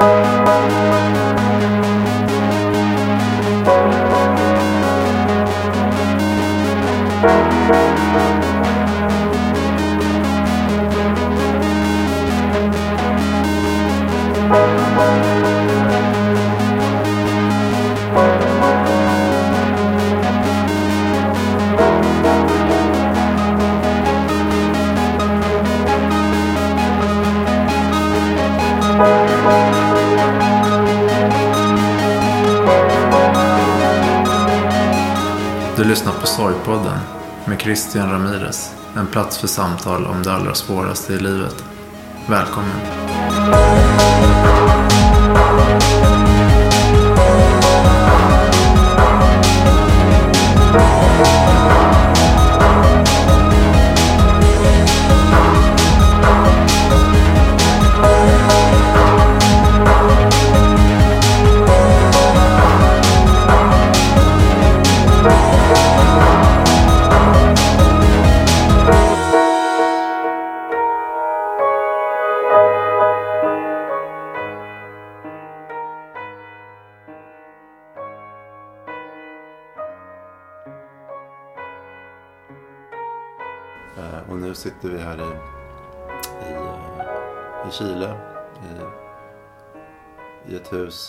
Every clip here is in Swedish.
Du på med Christian Ramirez. En plats för samtal om det allra svåraste i livet. Välkommen!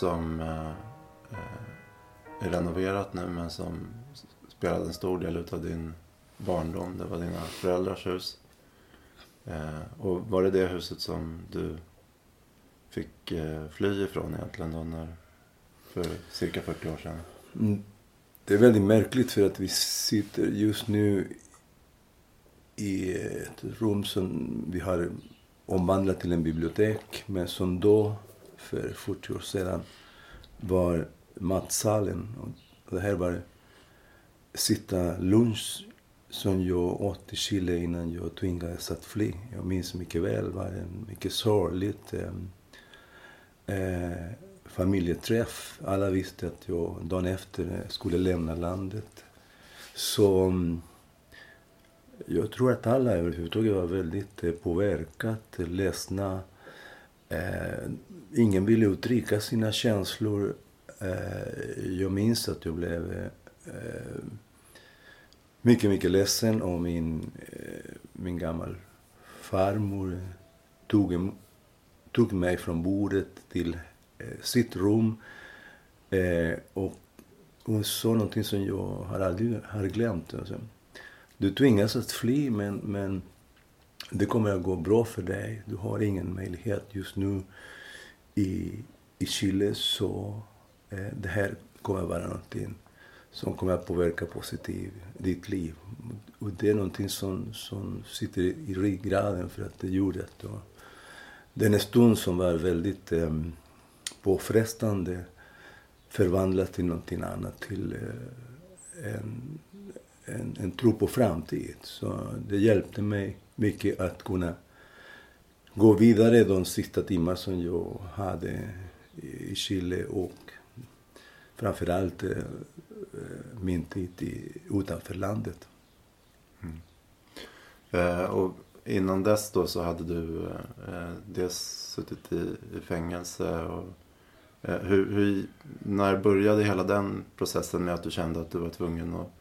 Som eh, eh, är renoverat nu men som spelade en stor del utav din barndom. Det var dina föräldrars hus. Eh, Och var det det huset som du fick eh, fly ifrån egentligen då när, för cirka 40 år sedan? Mm. Det är väldigt märkligt för att vi sitter just nu i ett rum som vi har omvandlat till en bibliotek men som då, för 40 år sedan, var matsalen. Och det här var sitta lunch som jag åt i Chile innan jag tvingades att fly. Jag minns mycket väl, det var en mycket sorgligt eh, eh, familjeträff. Alla visste att jag dagen efter skulle lämna landet. Så ehm, jag tror att alla överhuvudtaget var väldigt påverkade, påverkat, ledsna. Eh, ingen ville uttrycka sina känslor. Eh, jag minns att jag blev eh, eh mycket, mycket ledsen och min, eh, min gammal farmor tog, tog mig från bordet till eh, sitt rum eh, och hon sa någonting som jag har aldrig har glömt. Alltså. Du tvingas att fly men, men det kommer att gå bra för dig. Du har ingen möjlighet just nu i, i Chile så eh, det här kommer vara någonting som kommer att påverka positivt ditt liv. Och det är någonting som, som sitter i ryggraden för att det gjorde att då, den stund som var väldigt eh, påfrestande förvandlas till någonting annat, till eh, en, en, en tro på framtid. Så det hjälpte mig mycket att kunna gå vidare de sista timmar som jag hade i Chile och framförallt eh, eh, min tid i, utanför landet. Mm. Eh, och innan dess då så hade du eh, eh, dels suttit i, i fängelse. Och, eh, hur, hur, när började hela den processen med att du kände att du var tvungen att,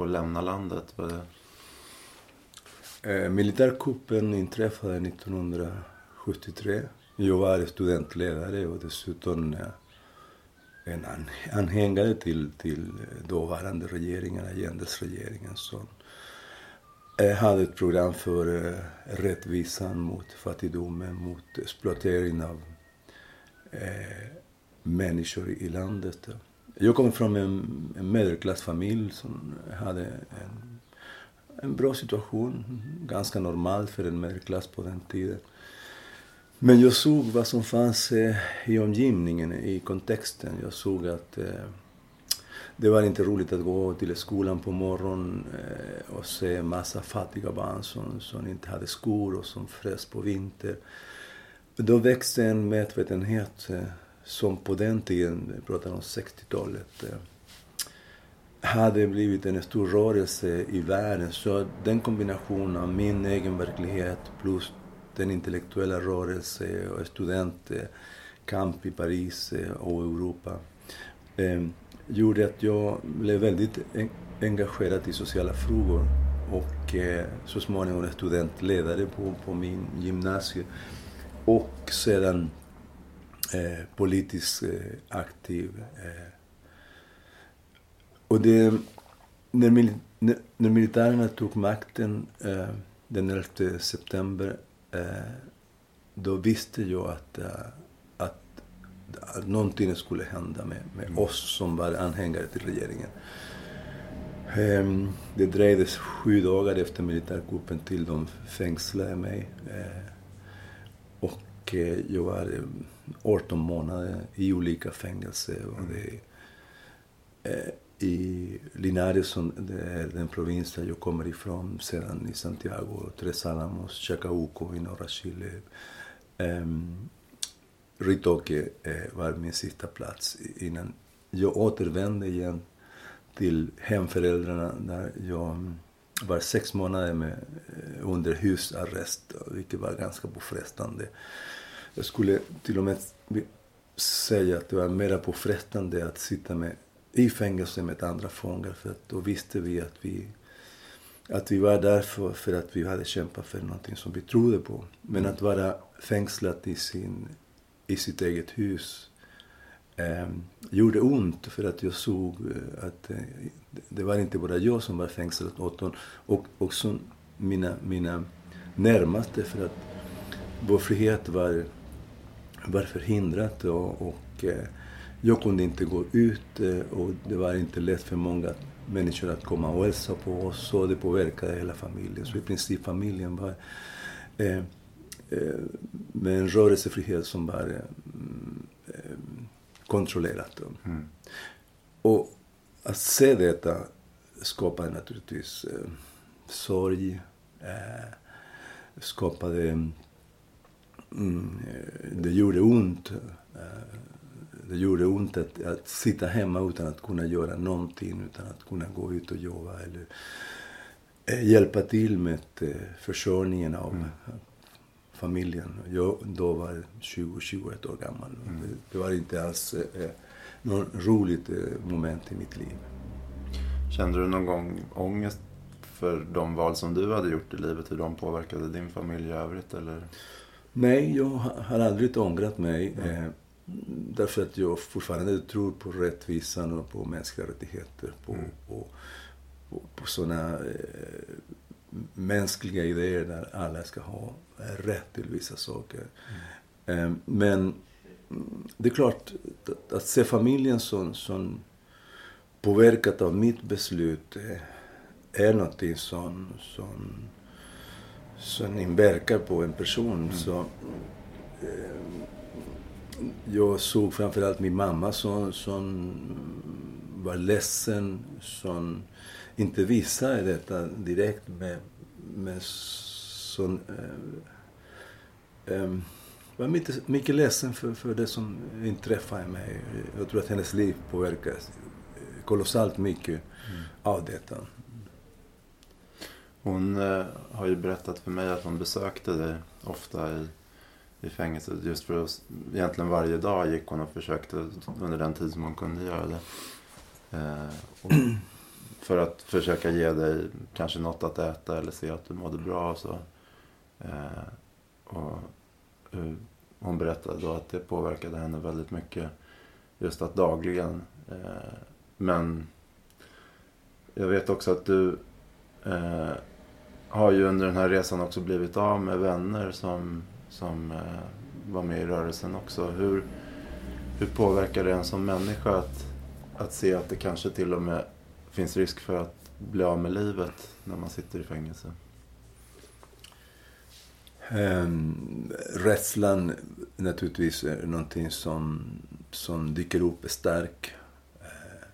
att lämna landet? Var det... Eh, militärkuppen inträffade 1973. Jag var studentledare och dessutom eh, en anhängare till, till eh, dåvarande regeringen, Allendes regeringen som hade ett program för eh, rättvisan mot fattigdomen, mot exploatering av eh, människor i landet. Jag kom från en, en medelklassfamilj som hade en, en bra situation, ganska normal för en medelklass på den tiden. Men jag såg vad som fanns eh, i omgivningen, i kontexten. Jag såg att eh, det var inte roligt att gå till skolan på morgonen eh, och se massa fattiga barn som, som inte hade skor och som frös på vinter. Då växte en medvetenhet eh, som på den tiden, vi pratar om 60-talet, eh, hade blivit en stor rörelse i världen. Så den kombinationen av min egen verklighet plus den intellektuella rörelsen och kamp i Paris eh, och Europa eh, gjorde att jag blev väldigt engagerad i sociala frågor och eh, så småningom studentledare på, på min gymnasium. Och sedan eh, politiskt eh, aktiv. Eh, Eh. Och det, när, mil, när, när militärerna tog makten eh, den 11 september eh, då visste jag att, att, att någonting skulle hända med, med mm. oss som var anhängare till regeringen. Ehm, det dröjde sju dagar efter militärkuppen till de fängslade mig. Eh, och eh, jag var 18 månader i olika fängelser. Och det, eh, i Linares, som är den provins där jag kommer ifrån, sedan i Santiago, Tres Alamos, Chacabuco i norra Chile. Um, Ritoque eh, var min sista plats innan jag återvände igen till hemföräldrarna där jag var sex månader med, eh, under husarrest, vilket var ganska påfrestande. Jag skulle till och med säga att det var mer påfrestande att sitta med, i fängelse med andra fångar för att då visste vi att vi att vi var där för, för att vi hade kämpat för någonting som vi trodde på. Men att vara fängslad i, sin, i sitt eget hus eh, gjorde ont för att jag såg eh, att eh, det var inte bara jag som var fängslad åt honom, och också mina, mina närmaste för att vår frihet var, var förhindrad och, och eh, jag kunde inte gå ut eh, och det var inte lätt för många människor att komma och hälsa på oss och det påverkade hela familjen. Så i princip familjen var eh, eh, med en rörelsefrihet som var eh, kontrollerat. Mm. Och att se detta skapade naturligtvis eh, sorg. Eh, skapade... Mm, eh, det gjorde ont. Eh, det gjorde ont att, att sitta hemma utan att kunna göra någonting, utan att kunna gå ut och jobba eller eh, hjälpa till med eh, försörjningen av mm familjen. Jag då var 20-21 år gammal. Mm. Det, det, var inte alls eh, något roligt eh, moment i mitt liv. Kände du någon gång ångest för de val som du hade gjort i livet? Hur de påverkade din familj i övrigt? Eller? Nej, jag har aldrig ångrat mig. Mm. Eh, därför att jag fortfarande tror på rättvisan och på mänskliga rättigheter. På, mm. på, på, på sådana eh, mänskliga idéer där alla ska ha rätt till vissa saker. Mm. Men det är klart, att se familjen som, som påverkat av mitt beslut är någonting som, som, som inverkar på en person. Mm. Så, eh, jag såg framförallt min mamma som, som var ledsen, som inte visade detta direkt med, med sån... Eh, eh, var mycket, mycket ledsen för, för det som inträffade mig. Jag tror att hennes liv påverkas kolossalt mycket mm. av detta. Hon eh, har ju berättat för mig att hon besökte dig ofta i, i fängelset. Just för att egentligen varje dag gick hon och försökte under den tid som hon kunde göra det. Eh, och för att försöka ge dig kanske något att äta eller se att du mådde bra. Och så. Eh, och, hon berättade då att det påverkade henne väldigt mycket. Just att dagligen. Eh, men jag vet också att du eh, har ju under den här resan också blivit av med vänner som, som eh, var med i rörelsen också. Hur, hur påverkar det en som människa att, att se att det kanske till och med finns risk för att bli av med livet när man sitter i fängelse? Um, rädslan naturligtvis är någonting som, som dyker upp starkt. Uh, eh,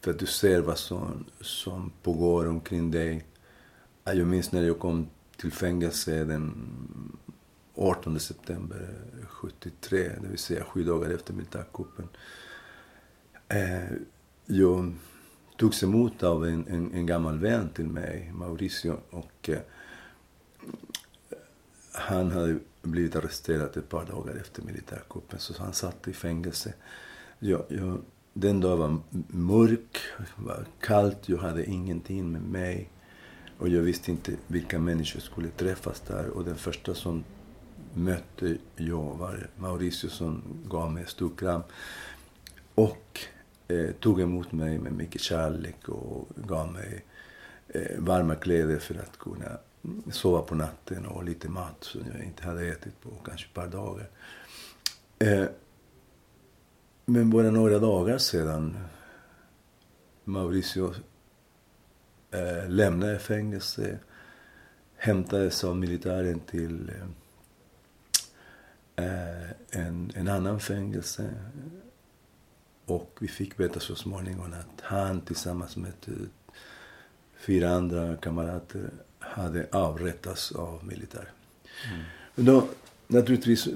för att du ser vad som, som pågår omkring dig. Jag minns när jag kom till fängelse den 18 september 73, det vill säga sju dagar efter militärkuppen. Eh, jag togs emot av en, en, en, gammal vän till mig, Mauricio. Och, eh, han hade blivit arresterad ett par dagar efter militärkuppen så han satt i fängelse. Jag, jag, den dagen var mörk, var kallt, jag hade ingenting med mig. Och jag visste inte vilka människor skulle träffas där. Och den första som mötte jag var Mauricio som gav mig en stor kram. Och eh, tog emot mig med mycket kärlek och gav mig eh, varma kläder för att kunna sova på natten och lite mat som jag inte hade ätit på kanske ett par dagar. Eh, men bara några dagar sedan Mauricio eh, lämnade fängelse, hämtades av militären till eh, en, en annan fängelse. Och vi fick veta så småningom att han tillsammans med fyra andra kamrater hade avrättats av militär. Mm. Då, naturligtvis,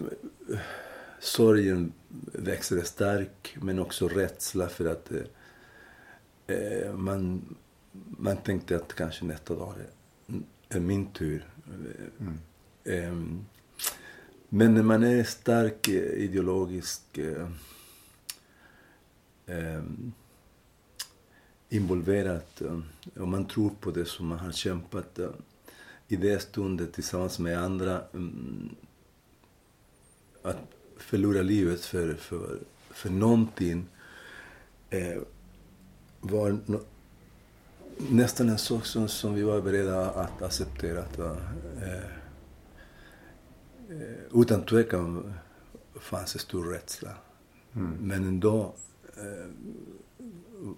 sorgen växte stark, men också rädsla för att eh, man, man tänkte att kanske nästa dag är min tur. Mm. Eh, men när man är stark eh, ideologiskt eh, eh involverad eh, och man tror på det som man har kämpat i det stunden tillsammans med andra. Mm, att förlora livet för, för, för någonting eh, var no, nästan en sak som, som vi var beredda att acceptera. Att, eh, utan tvekan fanns en stor rädsla. Mm. Men ändå eh,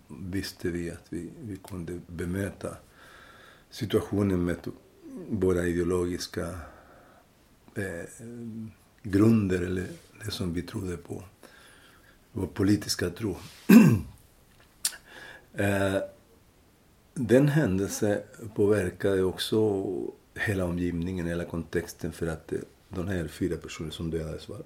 visste vi att vi, vi kunde bemöta situationen med våra ideologiska eh, grunder, eller det som vi trodde på. Vår politiska tro. eh, den händelsen påverkade också hela omgivningen, hela kontexten för att eh, de här fyra personerna som dödades var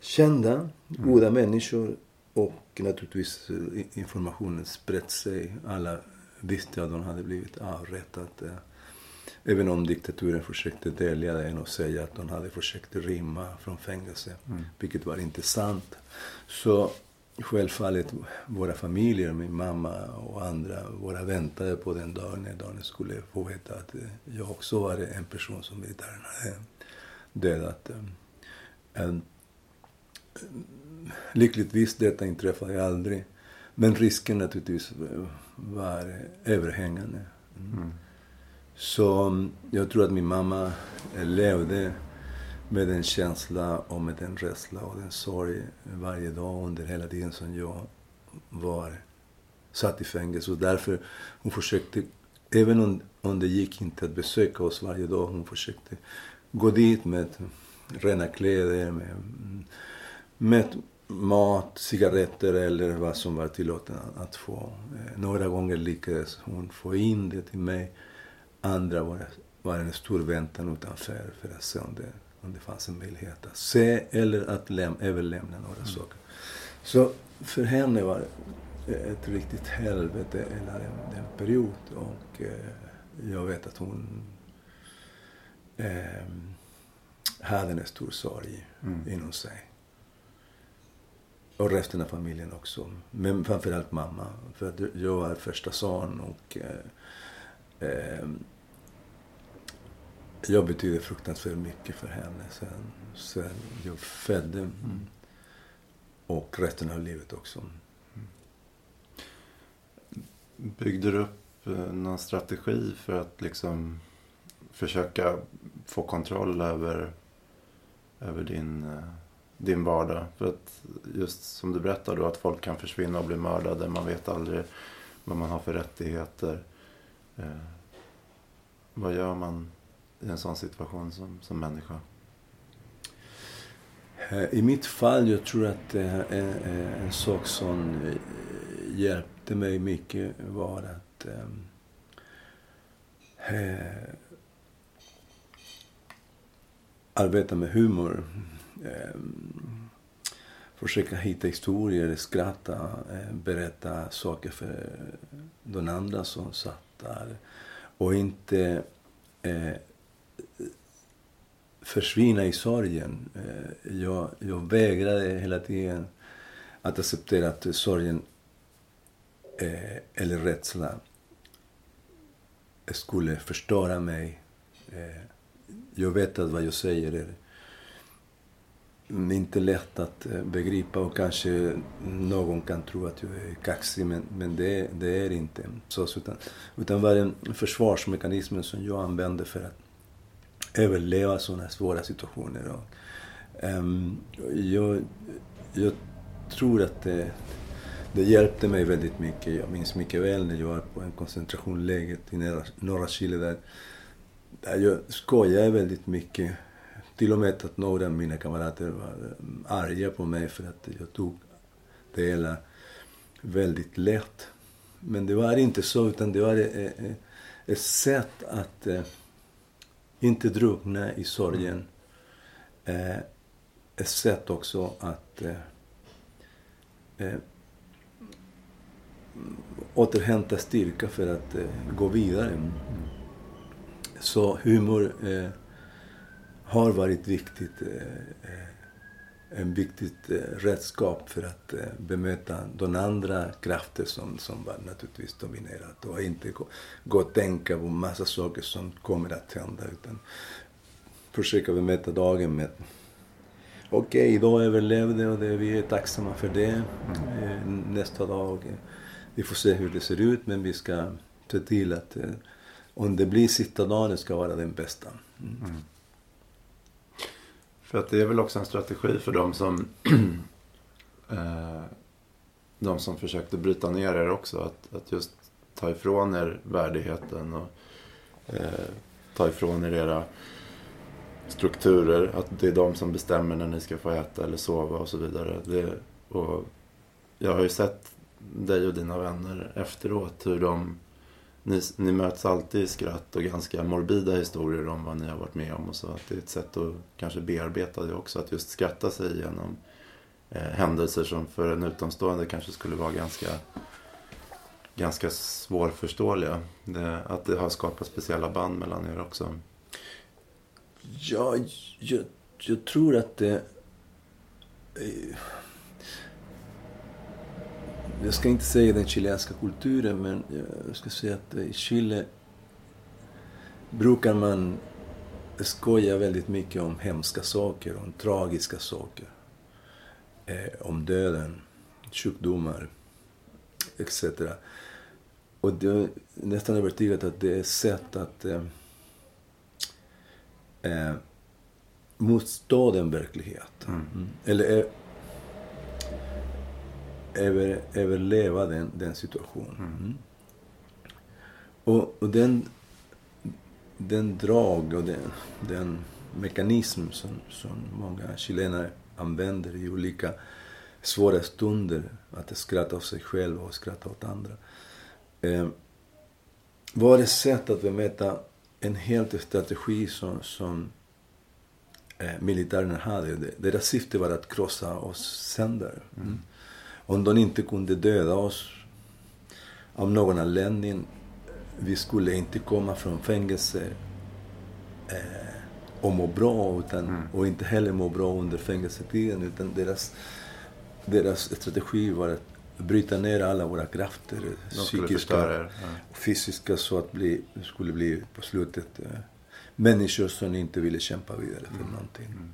kända, mm. goda människor och naturligtvis eh, informationen spred sig. Alla visste att de hade blivit avrättade. Även om diktaturen försökte dölja det och säga att de hade försökt rymma från fängelse, mm. vilket var inte sant. Så självfallet, våra familjer, min mamma och andra, våra väntade på den dagen när de skulle få veta att eh, jag också var en person som militären hade dödat. Lyckligtvis detta inträffade aldrig. Men risken naturligtvis var överhängande. Mm. Så mm, jag tror att min mamma levde med den känsla och med den rädsla och den sorg varje dag under hela tiden som jag var satt i fängelse. Och därför hon försökte, även om, om det gick inte att besöka oss varje dag, hon försökte gå dit med rena kläder, med, med mat, cigaretter eller vad som var tillåtet att få. Eh, några gånger lyckades hon få in det till mig. Andra var, var en stor väntan utanför för att se om det, om det fanns en möjlighet att se eller att läm, överlämna några mm. saker. Så för henne var det ett riktigt helvete hela den, den period. Och eh, jag vet att hon eh, hade en stor sorg mm. inom sig. Och resten av familjen också. Men framförallt mamma. För jag var första son och eh, eh, jag betyder fruktansvärt mycket för henne sen, sen jag födde. Mm. Och resten av livet också. Byggde du upp eh, någon strategi för att liksom försöka få kontroll över, över din eh, din vardag. För att just som du berättar då att folk kan försvinna och bli mördade. Man vet aldrig vad man har för rättigheter. Eh, vad gör man i en sån situation som, som människa? Eh, I mitt fall, jag tror att det är en, en sak som hjälpte mig mycket var att ehm, eh, arbeta med humor eh, försöka hitta historier, skratta, eh, berätta saker för de andra som satt där. Och inte eh, försvinna i sorgen. Eh, jag, jag vägrade hela tiden att acceptera att sorgen eh, eller rädslan eh, skulle förstöra mig. Eh, jag vet att vad jag säger är inte lätt att eh, begripa och kanske någon kan tro att jag är kaxig men, men det, det är inte så. Utan, utan var en försvarsmekanism som jag använde för att överleva sådana svåra situationer. Och, um, jag, jag tror att det, det hjälpte mig väldigt mycket. Jag minns mycket väl när jag var på en koncentrationsläger i norra Chile där jag skojade väldigt mycket till och med att några av mina kamrater var eh, arga på mig för att jag tog det hela väldigt lätt. Men det var inte så, utan det var ett, ett sätt att eh, inte drunkna i sorgen. Eh, ett sätt också att återhämta styrka för att gå vidare. Så humor eh, har varit viktigt, eh, en viktigt eh, redskap för att eh, bemöta de andra krafter som, som var naturligtvis dominerat och inte gå, gå och tänka på massa saker som kommer att hända utan försöka bemöta dagen med okej, okay, idag överlevde och det, vi är tacksamma för det. Mm. Nästa dag, vi får se hur det ser ut men vi ska se till att om det blir sista dagen ska vara den bästa. Mm. Mm. För att det är väl också en strategi för de som eh, de som försökte bryta ner er också. Att, att just ta ifrån er värdigheten och eh, ta ifrån er era strukturer. Att det är de som bestämmer när ni ska få äta eller sova och så vidare. Det, och jag har ju sett dig och dina vänner efteråt hur de ni, ni möts alltid i skratt och ganska morbida historier om vad ni har varit med om och så. Att det är ett sätt att kanske bearbeta det också. Att just skratta sig igenom eh, händelser som för en utomstående kanske skulle vara ganska, ganska svårförståeliga. Det, att det har skapat speciella band mellan er också. Ja, jag, jag tror att det... Eh, jag ska inte säga den chilenska kulturen, men jag ska säga att i Chile brukar man skoja väldigt mycket om hemska saker, om tragiska saker. Eh, om döden, sjukdomar, etc. Och det är nästan övertygat att det är ett sätt att eh, eh, motstå den verkligheten. Mm. Eller eh, över, överleva den, den situationen. Mm. Och, och den, den drag och den, den mekanism som, som många chilenare använder i olika svåra stunder, att skratta åt sig själv och skratta åt andra, eh, var ett sätt att bemöta en helt strategi som, som eh, militärerna hade. Deras syfte var att krossa oss sönder. Mm. Om de inte kunde döda oss av någon anledning, vi skulle inte komma från fängelse eh, och må bra, utan, mm. och inte heller må bra under fängelsetiden. Utan deras, deras strategi var att bryta ner alla våra krafter, psykiska och fysiska, så att bli, skulle bli på slutet eh, människor som inte ville kämpa vidare för mm. någonting. Mm.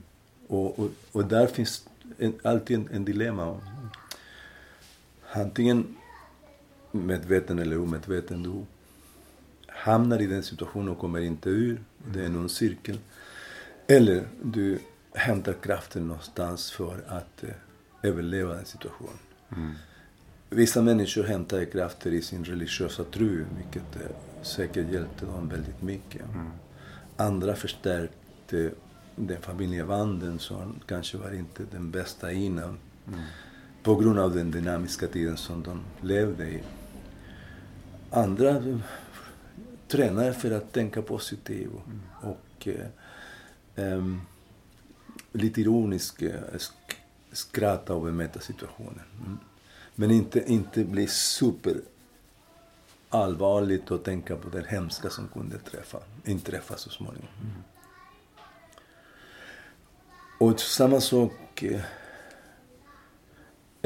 Och, och, och, där finns en, alltid en, en dilemma antingen medveten eller omedveten, du hamnar i den situationen och kommer inte ur. Det är någon cirkel. Eller du hämtar kraften någonstans för att eh, överleva den situationen. Mm. Vissa människor hämtar krafter i sin religiösa tro, vilket eh, säkert hjälpte dem väldigt mycket. Mm. Andra förstärkte den familjebanden som kanske var inte den bästa innan. Mm på grund av den dynamiska tiden som de levde i. Andra tränar för att tänka positivt och eh, um, lite ironiskt eh, sk skratta och bemöta situationen. Mm. Men inte, inte bli super allvarligt och tänka på det hemska som kunde träffa, inträffa så småningom. Mm. och samma sak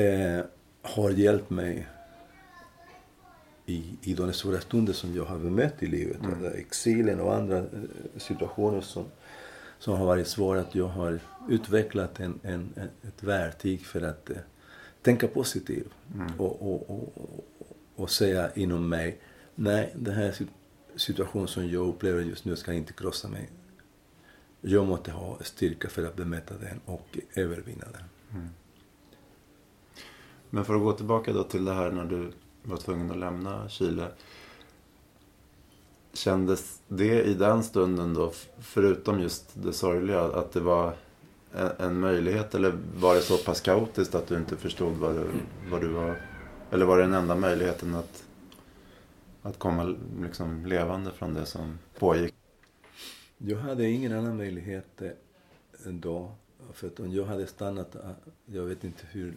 eh, har hjälpt mig i, i de svåra stunder som jag har bemött i livet. Mm. Exilen och andra situationer som, som har varit svåra. Att jag har utvecklat en, en, ett verktyg för att eh, tänka positivt. Mm. Och, och, och, och, säga inom mig, nej, den här situationen som jag upplever just nu ska inte krossa mig. Jag måste ha styrka för att bemöta den och övervinna den. Mm. Men för att gå tillbaka då till det här när du var tvungen att lämna Chile. Kändes det i den stunden då, förutom just det sorgliga, att det var en, möjlighet? Eller var det så pass kaotiskt att du inte förstod vad du, vad du var? Eller var det den enda möjligheten att, att komma liksom levande från det som pågick? Jag hade ingen annan möjlighet eh, då. För att om jag hade stannat, eh, jag vet inte hur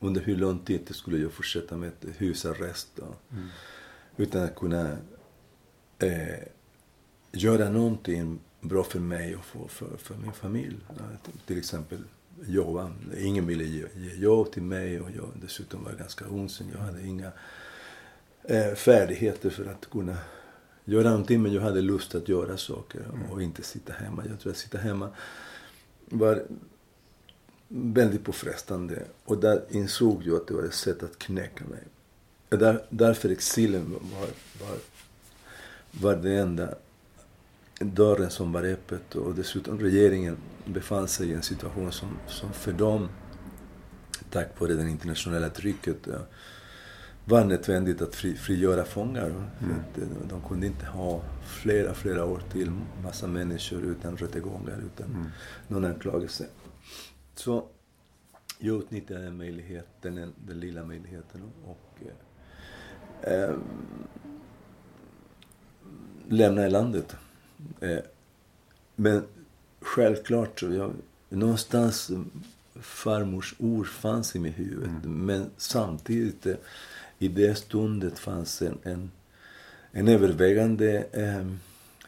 under hur lång tid skulle jag fortsätta med husarrest. Mm. Utan att kunna eh, göra någonting bra för mig och för, för, för min familj. Till exempel jobba. Ingen ville ge, ge jobb till mig och jag dessutom var ganska så jag hade inga eh, färdigheter för att kunna göra någonting men jag hade lust att göra saker och mm. inte sitta hemma. Jag tror att sitta hemma var väldigt påfrestande. Och där insåg jag att det var ett sätt att knäcka mig. Där, därför exilen var, var, var den enda dörren som var öppet. Och dessutom regeringen befann sig i en situation som, som för dem, tack vare det internationella trycket, var nödvändigt att fri, frigöra fångar. Mm. För de kunde inte ha flera, flera år till massa människor utan rättegångar, utan mm. någon anklagelse. Så jag utnyttjade den möjligheten, den, den lilla möjligheten och eh, eh, lämnade landet. Eh, men självklart, så jag, någonstans farmors ord fanns i mitt huvud. Mm. Men samtidigt, eh, i det stundet fanns en, en, en övervägande eh,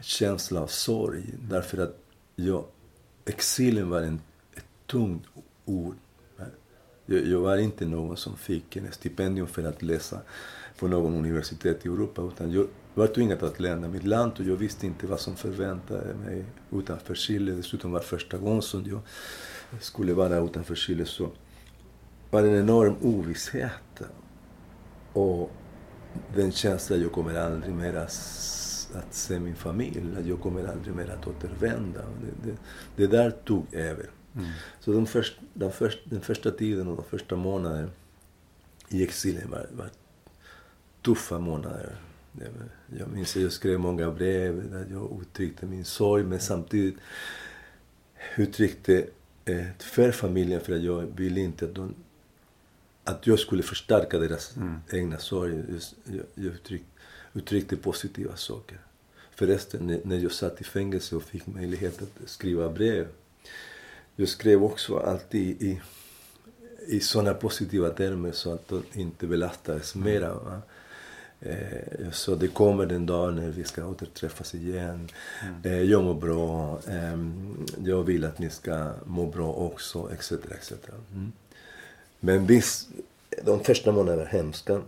känsla av sorg. Därför att jag, exilen var en tungt ord. Jag, var inte någon som fick en stipendium för att läsa på någon universitet i Europa. Utan jag var tvingad att lämna mitt land och jag visste inte vad som förväntade mig utanför Chile. Dessutom var det första gången som jag skulle vara utanför Chile. Så var det en enorm ovisshet. Och den känslan att jag kommer aldrig mer att se min familj. Att jag kommer aldrig mer att återvända. Det, det, det där tog över. Mm. Så de först, den, först, den första tiden och de första månaderna i exilen var, var tuffa månader. Jag minns att jag skrev många brev där jag uttryckte min sorg men samtidigt uttryckte eh, för familjen för att jag ville inte att de att jag skulle förstärka deras mm. egna sorg. Jag, jag uttryck, uttryckte positiva saker. Förresten, när jag satt i fängelse och fick möjlighet att skriva brev jag skrev också alltid i, i sådana positiva termer så att de inte belastades mera. Va? Eh, så det kommer den dag när vi ska återträffas igen. Mm. Eh, jag mår bra. Eh, jag vill att ni ska må bra också, etc. etc. Mm. Men visst, de första månaderna var hemska.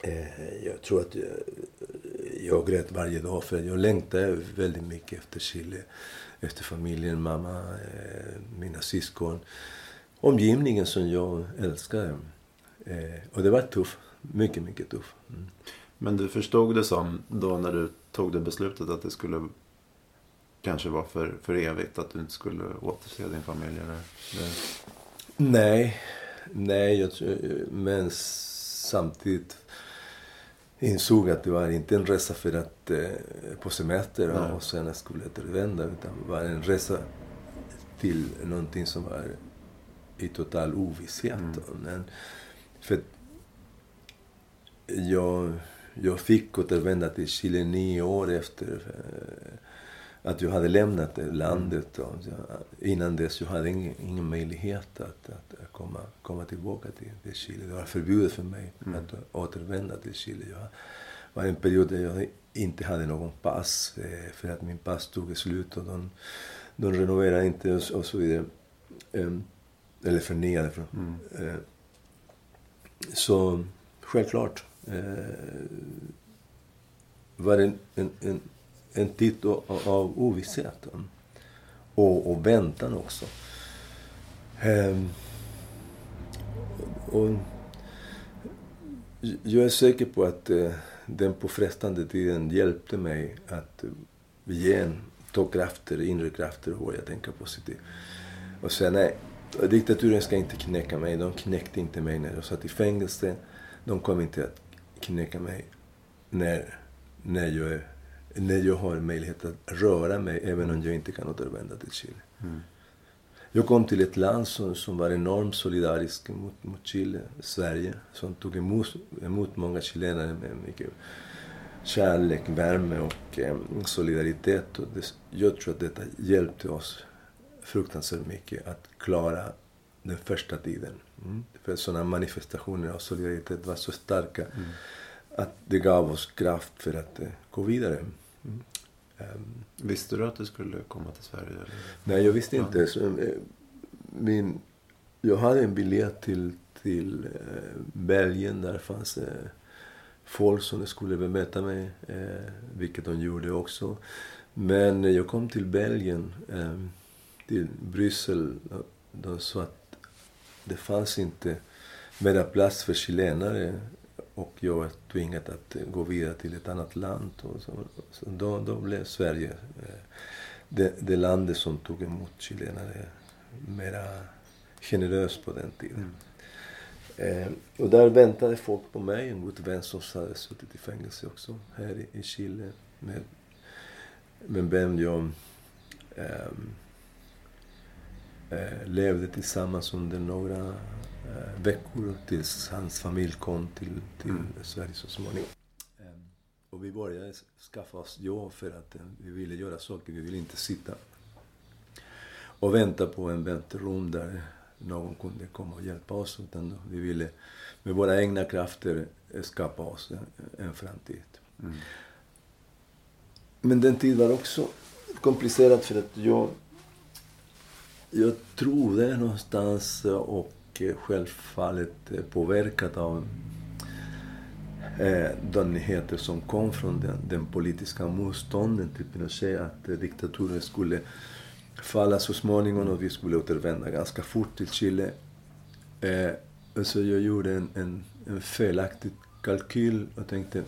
Eh, jag tror att jag, jag grät varje dag för jag längtade väldigt mycket efter Chile efter familjen, mamma, eh, mina syskon. Omgivningen som jag älskar. Eh, och det var tufft. Mycket, mycket tufft. Mm. Men du förstod det som då när du tog det beslutet att det skulle kanske vara för, för evigt? Att du inte skulle återse din familj? Eller? Nej, nej jag tror, men samtidigt insåg att det var inte en resa för att, eh, på semester Nej. och sen skulle återvända utan det var en resa till någonting som var i total ovisshet. Mm. Men för jag, jag fick återvända till Chile nio år efter eh, att jag hade lämnat landet. Och innan dess jag hade ingen, ingen möjlighet att, att komma, komma tillbaka till, till Chile. Det var förbjudet för mig mm. att återvända till Chile. Jag var en period där jag inte hade någon pass eh, för att min pass tog slut och de, de renoverar inte och, så vidare. Eh, eller förnyade. Mm. Eh, så självklart eh, var det en, en, en, en tid av, ovisshet. Och, och väntan också. Ehm, och jag är säker på att eh, den påfrestande tiden hjälpte mig att igen ta krafter, inre krafter och börja tänka positivt. Och säga nej, diktaturen ska inte knäcka mig. De knäckte inte mig när jag satt i fängelse. De kommer inte att knäcka mig när, när, jag, är, när jag har möjlighet att röra mig även om jag inte kan återvända till Chile. Mm. Jag kom till ett land som, som var enormt solidariskt mot, mot Chile, Sverige, som tog emot, emot många chilenare med mycket kärlek, värme och eh, solidaritet. Och det, jag tror att detta hjälpte oss fruktansvärt mycket att klara den första tiden. Mm. För sådana manifestationer av solidaritet var så starka Mm. att det gav oss kraft för att eh, gå vidare. Mm. Um, Visste du att du skulle komma till Sverige? Eller? Nej, jag visste Ja. inte. Så, eh, min, jag hade en biljett till, till eh, Belgien. Där fanns eh, folk som skulle bemöta mig, eh, vilket de gjorde också. Men jag kom till Belgien, eh, till Bryssel, de sa att det fanns inte mera plats för chilenare och jag var tvingad att gå vidare till ett annat land. Och så, så då, då blev Sverige eh, det, det landet som tog emot chilenare mera generöst på den tiden. Eh, och där väntade folk på mig, en god vän som hade suttit i fängelse också, här i, i Chile. Med, med vem jag ehm, eh, levde tillsammans under några veckor tills hans familj kom till, till Mm. Sverige så småningom. Ehm, och vi började skaffa oss jobb för att eh, vi ville göra saker. Vi ville inte sitta och vänta på en väntrum där någon kunde komma och hjälpa oss. Utan vi ville med våra egna krafter eh, skapa oss en, en framtid. Mm. Men den tiden var också komplicerad för att jag, jag trodde någonstans och eh, Eh, självfallet eh, påverkad av eh, de nyheter som kom från den, den politiska motstånden typ till Pinochet att diktaturen skulle falla så småningom och vi skulle återvända ganska fort till Chile. Eh, så jag gjorde en, en, en felaktig kalkyl och tänkte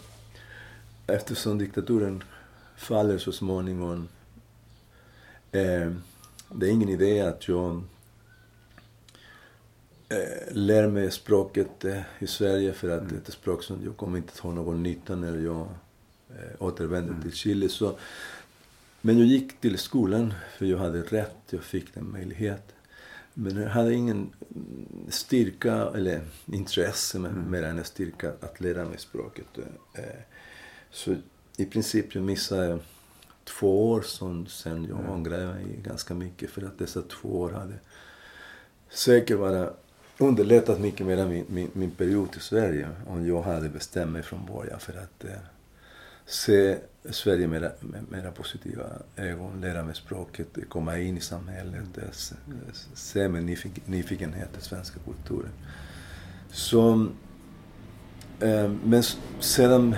eftersom diktaturen faller så småningom eh, det är ingen idé att jag eh, lär mig språket eh, i Sverige för att det är ett språk som jag kommer inte ha någon nytta när jag eh, återvänder Mm. till Chile. Så, men jag gick till skolan för jag hade rätt, jag fick den möjlighet. Men jag hade ingen mm, styrka eller intresse med, Mm. mer än styrka att lära mig språket. Eh, Så i princip jag missade två år som sen jag Mm. ångrade mig ganska mycket för att dessa två år hade säkert bara underlättat mycket mer min, min, min period i Sverige om jag hade bestämt mig från början för att eh, se Sverige med, med mera positiva ögon, lära mig språket, komma in i samhället, eh, se, se med nyfik, nyfikenhet den svenska kulturen. Så, eh, men sedan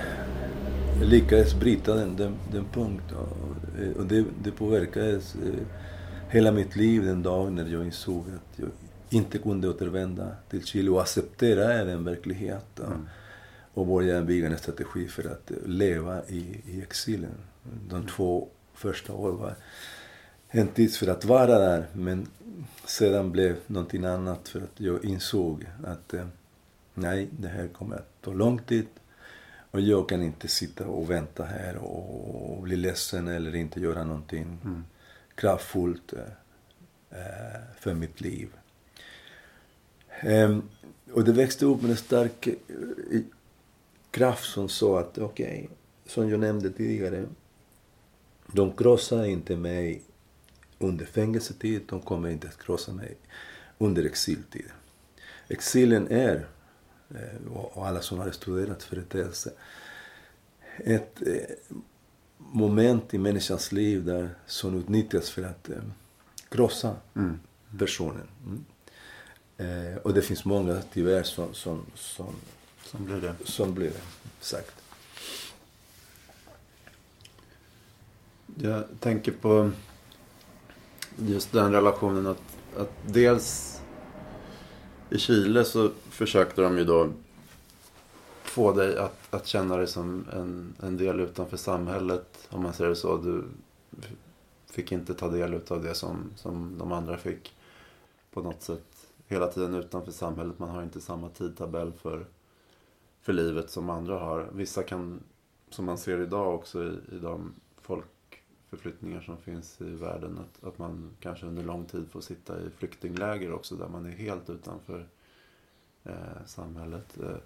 lyckades bryta den, den, den punkten Och, eh, och det, det påverkades eh, hela mitt liv den dag när jag insåg att jag inte kunde återvända till Chile och acceptera den verkligheten. Mm. Och börja bygga en strategi för att leva i, i exilen. De två första åren var en tid för att vara där men sedan blev någonting annat för att jag insåg att eh, nej, det här kommer att ta lång tid. Och jag kan inte sitta och vänta här och, och bli ledsen eller inte göra någonting Mm. kraftfullt eh, eh, för mitt liv. Ehm, och det växte upp med en stark eh, kraft som sa att okej, som jag nämnde tidigare, de krossar inte mig under fängelsetid, de kommer inte att krossa mig under exiltid. Exilen är, eh, och alla som har studerat företeelse, ett, eh, moment i människans liv där som utnyttjas för att krossa Mm. personen. Mm. Eh, och det finns många tyvärr som, som, som, Som blir det. som blir det sagt. Jag tänker på just den relationen att, att dels i Chile så försökte de ju då få dig att, att känna dig som en, en del utanför samhället. Om man säger det så. Du fick inte ta del av det som, som de andra fick. På något sätt hela tiden utanför samhället. Man har inte samma tidtabell för, för livet som andra har. Vissa kan, som man ser idag också i, i de folkförflyttningar som finns i världen. Att, att man kanske under lång tid får sitta i flyktingläger också där man är helt utanför eh, samhället. Eh,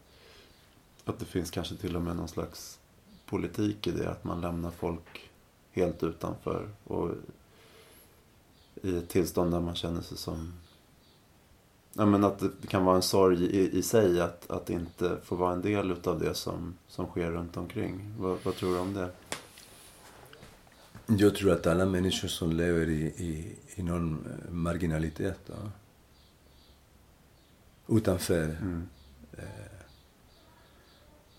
att det finns kanske till och med någon slags politik i det. Att man lämnar folk helt utanför. Och i ett tillstånd där man känner sig som... Ja, men att det kan vara en sorg i, i sig att, att inte få vara en del utav det som, som sker runt omkring. Vad, vad tror du om det? Jag tror att alla människor som lever i, i, i någon eh, marginalitet, då, utanför Mm. eh,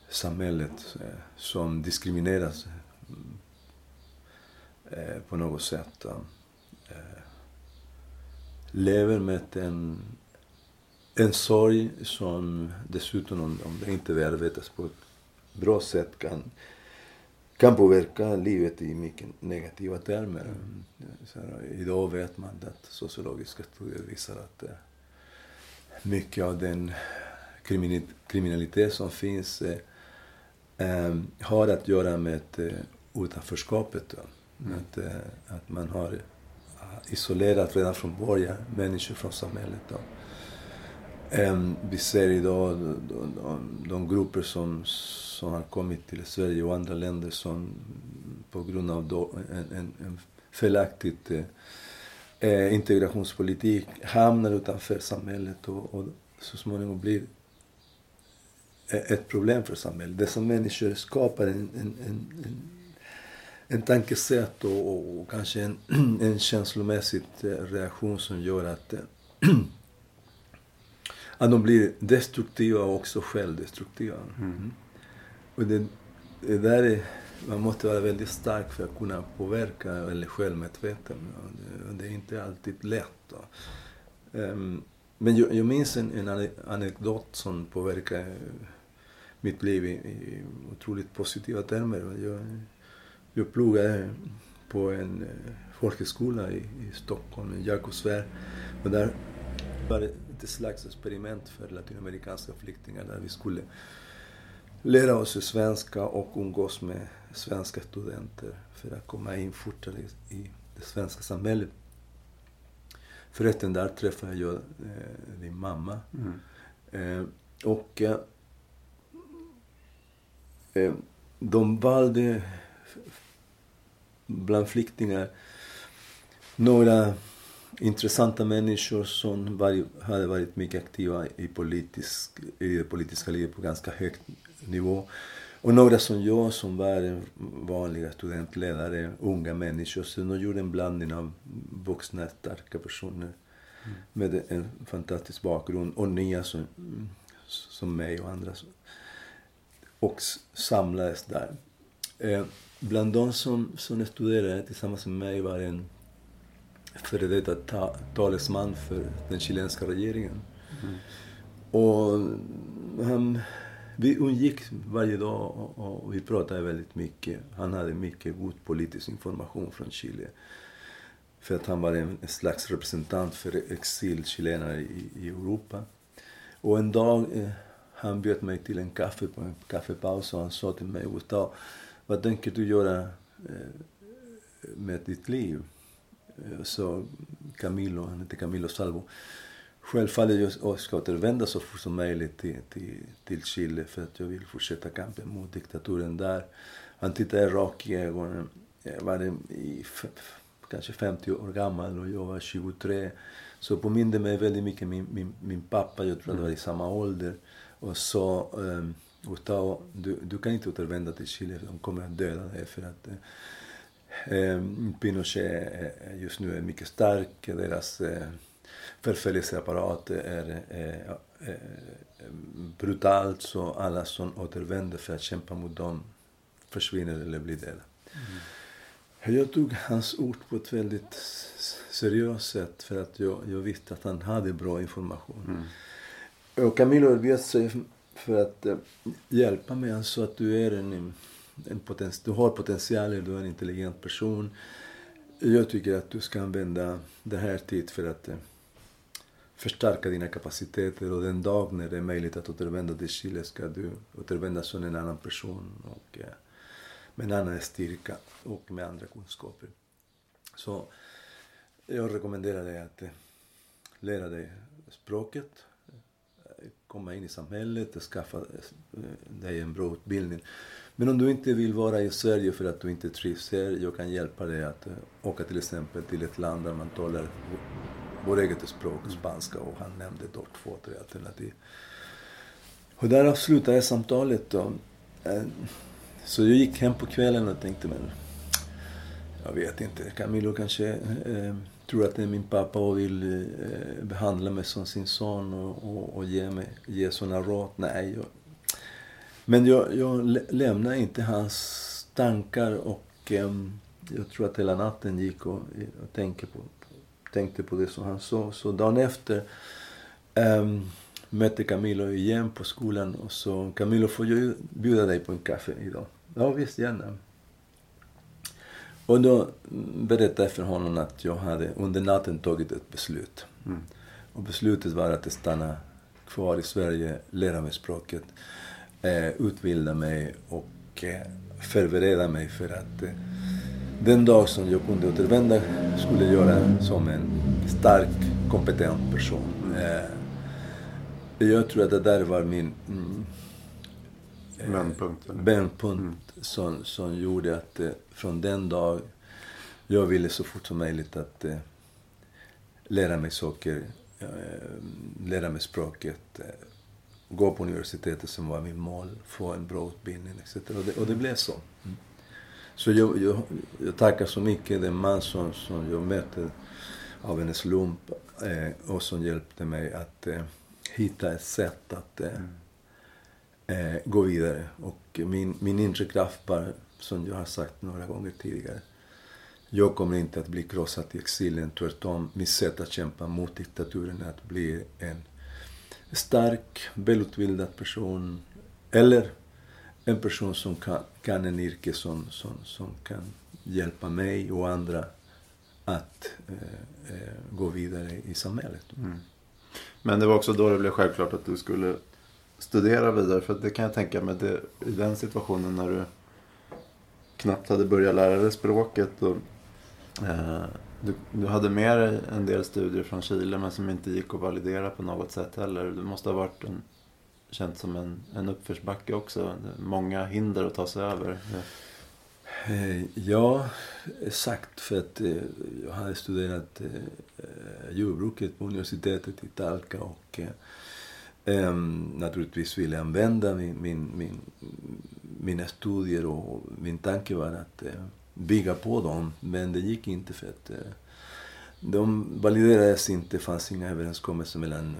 samhället, eh, som diskrimineras mm, eh, på något sätt, då, eh, lever med en, en sorg som dessutom, om, om det inte bearbetas på ett bra sätt, kan kan påverka livet i mycket negativa termer. Så här, idag vet man att sociologiska studier visar att eh, mycket av den kriminalitet som finns eh, eh, har att göra med eh, utanförskapet. Mm. Att, eh, att man har eh, isolerat redan från början människor från samhället. Då. Vi ser idag de, de, de grupper som, som har kommit till Sverige och andra länder som på grund av då, en, en, en felaktig eh, eh, integrationspolitik hamnar utanför samhället och, och så småningom blir eh, ett problem för samhället. Dessa människor skapar en, en, en, en, en tankesätt och, och, och kanske en, en känslomässig eh, reaktion som gör att eh, att de blir destruktiva och också självdestruktiva. Mm. Och det, det där är, man måste vara väldigt stark för att kunna påverka eller självmedveten. Det, det är inte alltid lätt. Ehm, men jag, jag minns en, en ane- anekdot som påverkade mitt liv i, i otroligt positiva termer. Jag, jag pluggade på en eh, folkhögskola i, i Stockholm, i Jakobsberg. Och där var det ett slags experiment för latinamerikanska flyktingar där vi skulle lära oss svenska och umgås med svenska studenter för att komma in fortare i, det svenska samhället. Förresten, där träffade jag eh, din mamma. Mm. Eh, och eh, eh, de valde bland flyktingar några intressanta människor som var, hade varit mycket aktiva i, politisk, i det politiska livet på ganska hög nivå. Och några som jag som var vanliga studentledare, unga människor. Så de gjorde en blandning av vuxna, starka personer med en fantastisk bakgrund och nya som, som mig och andra. Och samlades där. Eh, bland de som, som studerade tillsammans med mig var en före detta ta, talesman för den chilenska regeringen. Mm. Och han, vi umgick varje dag och, och vi pratade väldigt mycket. Han hade mycket god politisk information från Chile. För att han var en, en slags representant för exilchilenare i, i Europa. Och en dag, eh, han bjöd mig till en kaffe på en kaffepaus och han sa till mig, Gustav, vad tänker du göra eh, med ditt liv? Eh, Så Camilo, han heter Camilo Salvo. Självfallet jag ska återvända så fort som möjligt till, till, till Chile för att jag vill fortsätta kampen mot diktaturen där. Han tittade rakt i ögonen. Jag var i, kanske 50 år gammal och jag var 23. Så påminde mig väldigt mycket min, min, min pappa, jag tror att det var i samma ålder. Och sa, ehm, Gustavo, du, du kan inte återvända till Chile, de kommer att döda dig för att eh, Pinochet är, just nu är mycket stark, deras eh, förföljelseapparat är eh, eh, brutalt så alla som återvänder för att kämpa mot dem försvinner eller blir döda. Mm. Jag tog hans ord på ett väldigt seriöst sätt för att jag, jag visste att han hade bra information. Mm. Och Camilo erbjöd sig för att hjälpa mig. Han sa att du är en, en potens, du har potential, du är en intelligent person. Jag tycker att du ska använda det här tid för att eh, förstärka dina kapaciteter och den dag när det är möjligt att återvända till Chile ska du återvända som en annan person och eh, med en annan styrka och med andra kunskaper. Så jag rekommenderar dig att eh, lära dig språket, komma in i samhället, skaffa dig en bra utbildning. Men om du inte vill vara i Sverige för att du inte trivs här, jag kan hjälpa dig att åka till exempel till ett land där man talar vårt eget språk, spanska, och han nämnde då två, tre alternativ. Och där avslutade jag samtalet. Då. Så jag gick hem på kvällen och tänkte, men jag vet inte, Camilo kanske eh, tror att det är min pappa och vill eh, behandla mig som sin son och, och, och ge, mig, ge såna råd. Nej, jag, men jag, jag lämnar inte hans tankar och eh, jag tror att hela natten gick och, och tänkte, på, tänkte på det som han sa. Så dagen efter um, mötte Camilo igen på skolan och så Camilo får jag bjuda dig på en kaffe idag? Ja visst, gärna. Och då berättade jag för honom att jag hade under natten tagit ett beslut. Mm. Och beslutet var att stanna kvar i Sverige, lära mig språket, eh, utbilda mig och eh, förbereda mig för att eh, den dag som jag kunde återvända skulle jag göra som en stark, kompetent person. Jag tror att det där var min mm, vändpunkt, vändpunkt mm. som, som gjorde att från den dag jag ville så fort som möjligt att lära mig saker, lära mig språket, gå på universitetet som var min mål, få en bra utbildning etc. Och det, och det blev så. Mm. Så jag, jag, jag, tackar så mycket den man som, som jag mötte av en slump eh, och som hjälpte mig att eh, hitta ett sätt att eh, mm. gå vidare. Och min, min inre kraft var, som jag har sagt några gånger tidigare, jag kommer inte att bli krossad i exilen. Tvärtom, mitt sätt att kämpa mot diktaturen är att bli en stark, välutbildad person. Eller en person som kan, kan en yrke som, som, som kan hjälpa mig och andra att eh, eh, gå vidare i samhället. Mm. Men det var också då det blev självklart att du skulle studera vidare. För det kan jag tänka mig, det, i den situationen när du knappt hade börjat lära dig språket och Eh, du, du, hade med dig en del studier från Chile men som inte gick att validera på något sätt heller. Det måste ha varit en, känt som en, en uppförsbacke också. Många hinder att ta sig över. Eh, ja, exakt. För att eh, jag hade studerat eh, jordbruket på universitetet i Talca och ehm, naturligtvis ville jag använda min, min, min, mina studier och min tanke var att eh, bygga på dem. Men det gick inte för att eh, de validerades inte. Det fanns inga överenskommelser mellan mm,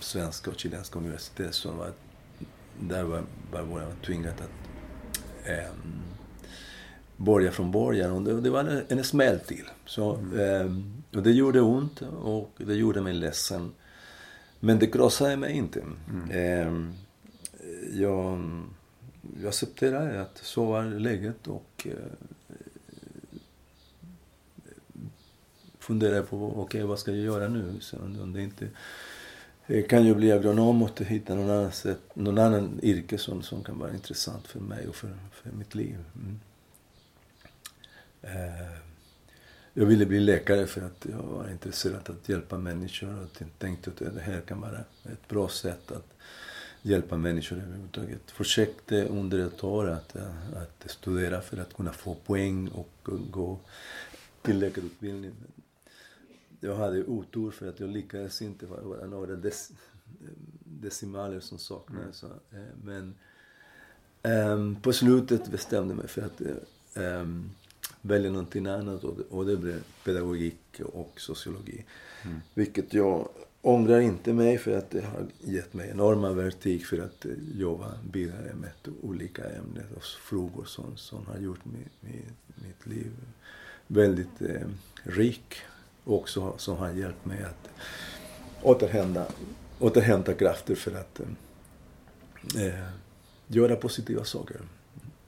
svenska och chilenska universitet. Så var, där var, var våra tvingat att eh, börja från början. Och det, det var en, en smäll till. Så, eh, och det gjorde ont och det gjorde mig ledsen. Men det krossade mig inte. Mm. Eh, jag, jag accepterade att så var läget och eh, funderar på okej, okay, vad ska jag göra nu? Så om det inte eh, kan jag bli agronom och hitta någon annan, sätt, någon annan yrke som, som kan vara intressant för mig och för, för mitt liv. Mm. Eh, jag ville bli läkare för att jag var intresserad av att hjälpa människor och tänkte att det här kan vara ett bra sätt att hjälpa människor överhuvudtaget. Försökte under ett år att, att studera för att kunna få poäng och gå till läkarutbildning jag hade otur för att jag lyckades inte. Det var några dec decimaler som saknades. Mm. Men Um, på slutet bestämde jag mig för att um, välja någonting annat och det, och det blev pedagogik och sociologi. Mm. Vilket jag ångrar inte mig för att det har gett mig enorma verktyg för att jobba vidare med olika ämnen och frågor som, som har gjort mitt, mitt liv väldigt eh, rik. Och också som har hjälpt mig att återhämta, återhämta krafter för att eh, eh, göra positiva saker.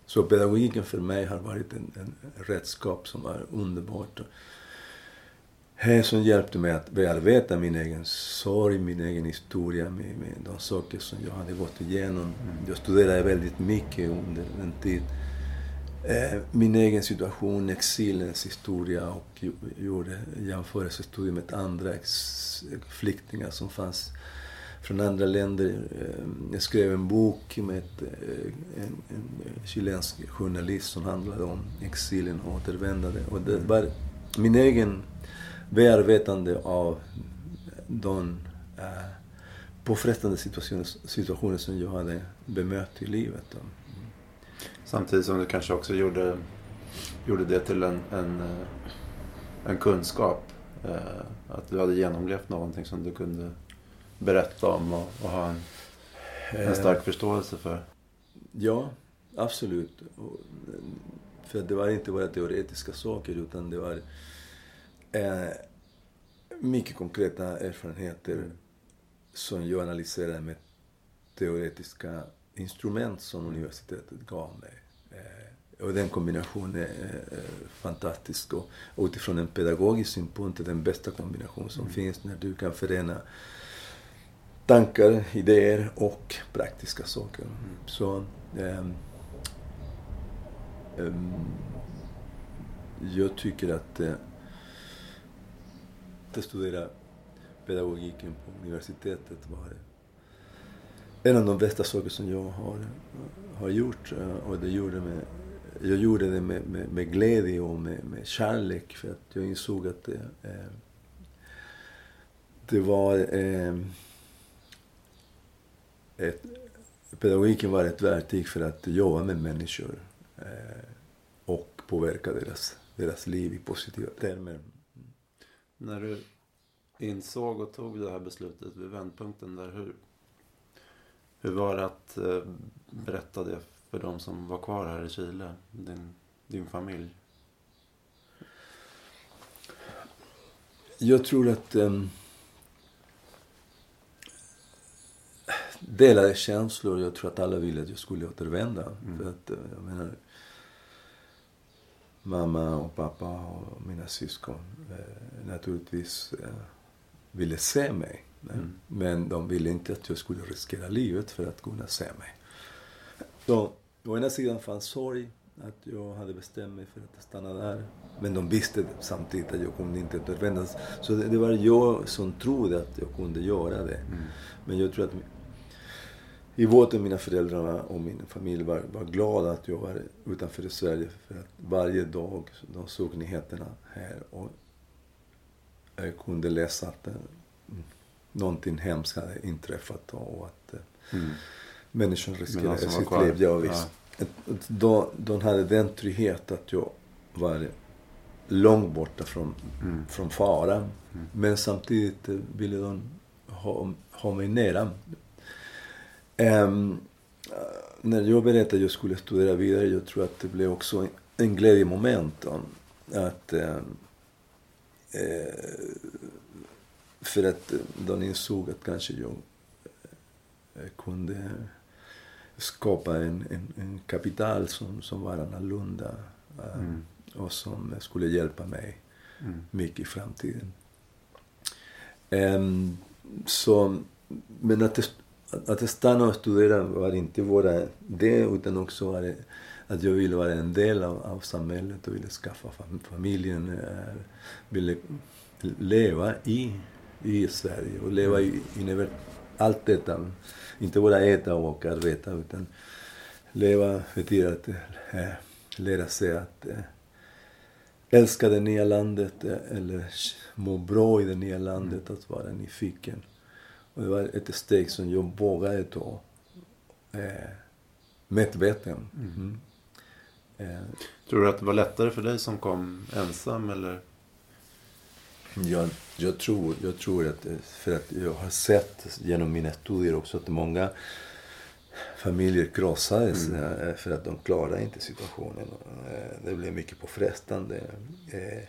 Så pedagogiken för mig har varit en, en redskap som var underbart. Det som hjälpte mig att bearbeta min egen sorg, min egen historia med, med de saker som jag hade gått igenom. Jag studerade väldigt mycket under en tid. Eh, min egen situation, exilens historia och gjorde jämförelsestudier med andra flyktingar som fanns från andra länder. Eh, jag skrev en bok med ett, eh, en, en chilensk journalist som handlade om exilen och återvändande. Och det var min egen bearbetande av de påfrestande situationer, situationer som jag hade bemött i livet. Samtidigt som du kanske också gjorde, gjorde det till en, en, en kunskap. Eh, att du hade genomlevt någonting som du kunde berätta om och, och ha en, en stark eh, förståelse för. Ja, absolut. För det var inte bara teoretiska saker utan det var eh, mycket konkreta erfarenheter mm. som jag analyserade med teoretiska instrument som universitetet gav mig. Eh, och den kombinationen är fantastisk. Och utifrån en pedagogisk synpunkt är den bästa kombination som mm. finns när du kan förena tankar, idéer och praktiska saker. Mm. Så um, um, jag tycker att uh, att studera pedagogiken på universitetet var en av de bästa saker som jag har, har gjort. Eh, och det gjorde med, jag gjorde det med, med, med glädje och med, med kärlek för att jag insåg att det, eh, det var eh, ett, pedagogiken var ett verktyg för att jobba med människor eh, och påverka deras, deras liv i positiva termer. När du insåg och tog det här beslutet vid vändpunkten där, hur, hur var det att eh, berätta det för de som var kvar här i Chile, din, din familj? Jag tror att um, delade känslor. Jag tror att alla ville att jag skulle återvända. Mm. För att, eh, jag menar, mamma och pappa och mina syskon eh, naturligtvis eh, ville se mig. Mm. Men de ville inte att jag skulle riskera livet för att kunna se mig. Så å ena sidan fanns sorg att jag hade bestämt mig för att stanna där. Men de visste samtidigt att jag kunde inte återvända. Så det, det var jag som trodde att jag kunde göra det. Mm. Men jag tror att i båten mina föräldrar och min familj var, var glada att jag var utanför Sverige. För att varje dag de såg nyheterna här och jag kunde läsa att mm, någonting hemskt hade inträffat och att eh, mm. människor riskerade sitt liv. Ja, visst. Ja. De, de hade den trygghet att jag var långt borta från, mm. från fara. Mm. Men samtidigt ville de ha, ha mig nära. Um, när jag berättade att jag skulle studera vidare, jag tror att det blev också en glädjemoment. Att, um, uh, för att de insåg att kanske jag uh, kunde skapa en, en, en, kapital som, som var annorlunda mm. och som skulle hjälpa mig mm. mycket i framtiden. Um, så, men att att stanna och studera var inte bara det, utan också var det att jag ville vara en del av, av samhället och ville skaffa familjen, ville leva i, i Sverige och leva i, i allt detta. Inte bara äta och arbeta, utan leva betyder att äh, lära sig att äh, älska det nya landet eller må bra i det nya landet, att vara nyfiken. Och det var ett steg som jag vågade ta. Eh, medveten. Mm. Eh. Tror du att det var lättare för dig som kom ensam eller? Jag, jag, tror, jag tror att, för att jag har sett genom mina studier också att många familjer krossades mm. Eh, för att de klarade inte situationen. Eh, det blev mycket påfrestande. Eh,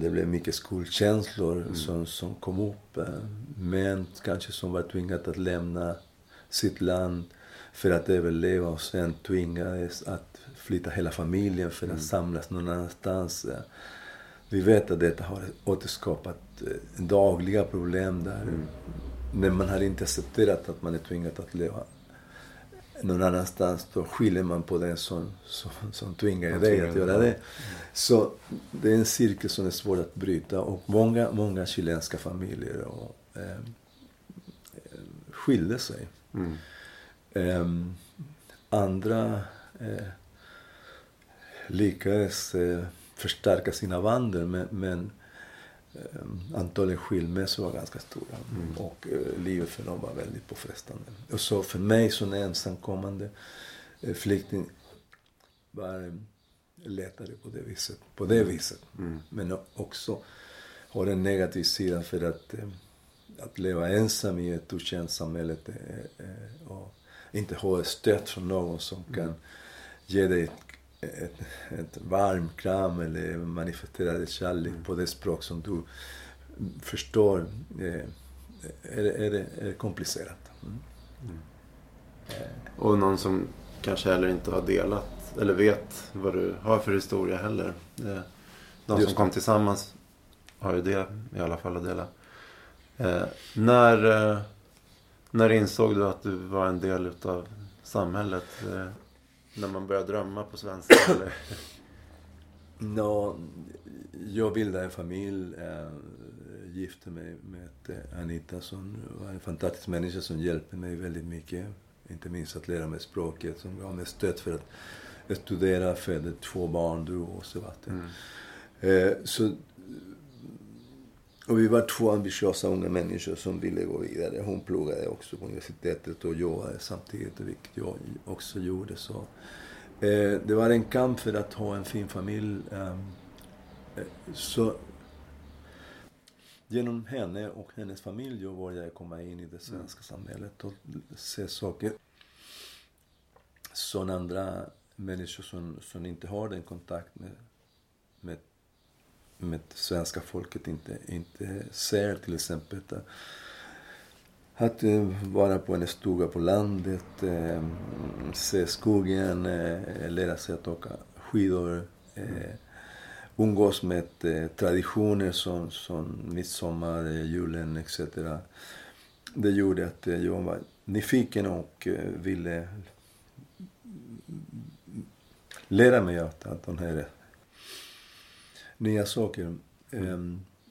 det blev mycket skuldkänslor mm. som, som kom upp. Män kanske som var tvingade att lämna sitt land för att överleva och sen tvingades att flytta hela familjen för att mm. samlas någon annanstans. Vi vet att detta har återskapat dagliga problem där. Mm. Men man har inte accepterat att man är tvingad att leva någon annanstans, då skyller man på den som, som, som tvingar dig att göra det. Så det är en cirkel som är svår att bryta och många, många chilenska familjer och, eh, skilde sig. Mm. Eh, andra eh, lyckades eh, förstärka sina vandel men, men eh, antalet skilmässor var ganska stora. Mm. Och eh, livet för dem var väldigt påfrestande. Och så för mig som ensamkommande eh, flykting var lättare på det viset. På det viset. Mm. Men också har en negativ sida för att, att leva ensam i ett okänt samhälle och inte ha stöd från någon som mm. kan ge dig ett, ett varm kram eller manifesterade kärlek på det språk som du förstår eh, är, är, det, är komplicerat. Mm. Mm. Och någon som kanske heller inte har delat eller vet vad du har för historia heller. De som kom tillsammans har ju det i alla fall att dela. Eh, när, eh, när insåg du att du var en del utav samhället? Eh, när man börjar drömma på svenska? eller? No, jag bildade en familj. Äh, gifte mig med eh, Anita som var en fantastisk människa som hjälpte mig väldigt mycket. Inte minst att lära mig språket, som gav mig stöd för att studera, födde två barn, du och Sebastian. Mm. Eh, så, och vi var två ambitiösa unga människor som ville gå vidare. Hon pluggade också på universitetet och jobbade samtidigt, vilket jag också gjorde. Så, eh, det var en kamp för att ha en fin familj. Ehm, eh, så genom henne och hennes familj började jag komma in i det svenska samhället och se saker som andra människor som, som inte har den kontakt med, med, med svenska folket inte, inte ser. Till exempel att, att eh, vara på en stuga på landet, eh, se skogen, eh, lära sig att åka skidor. Eh, umgås med eh, traditioner som, som midsommar, eh, julen etc. Det gjorde att eh, jag var nyfiken och ville lära mig att, att de här nya saker, eh,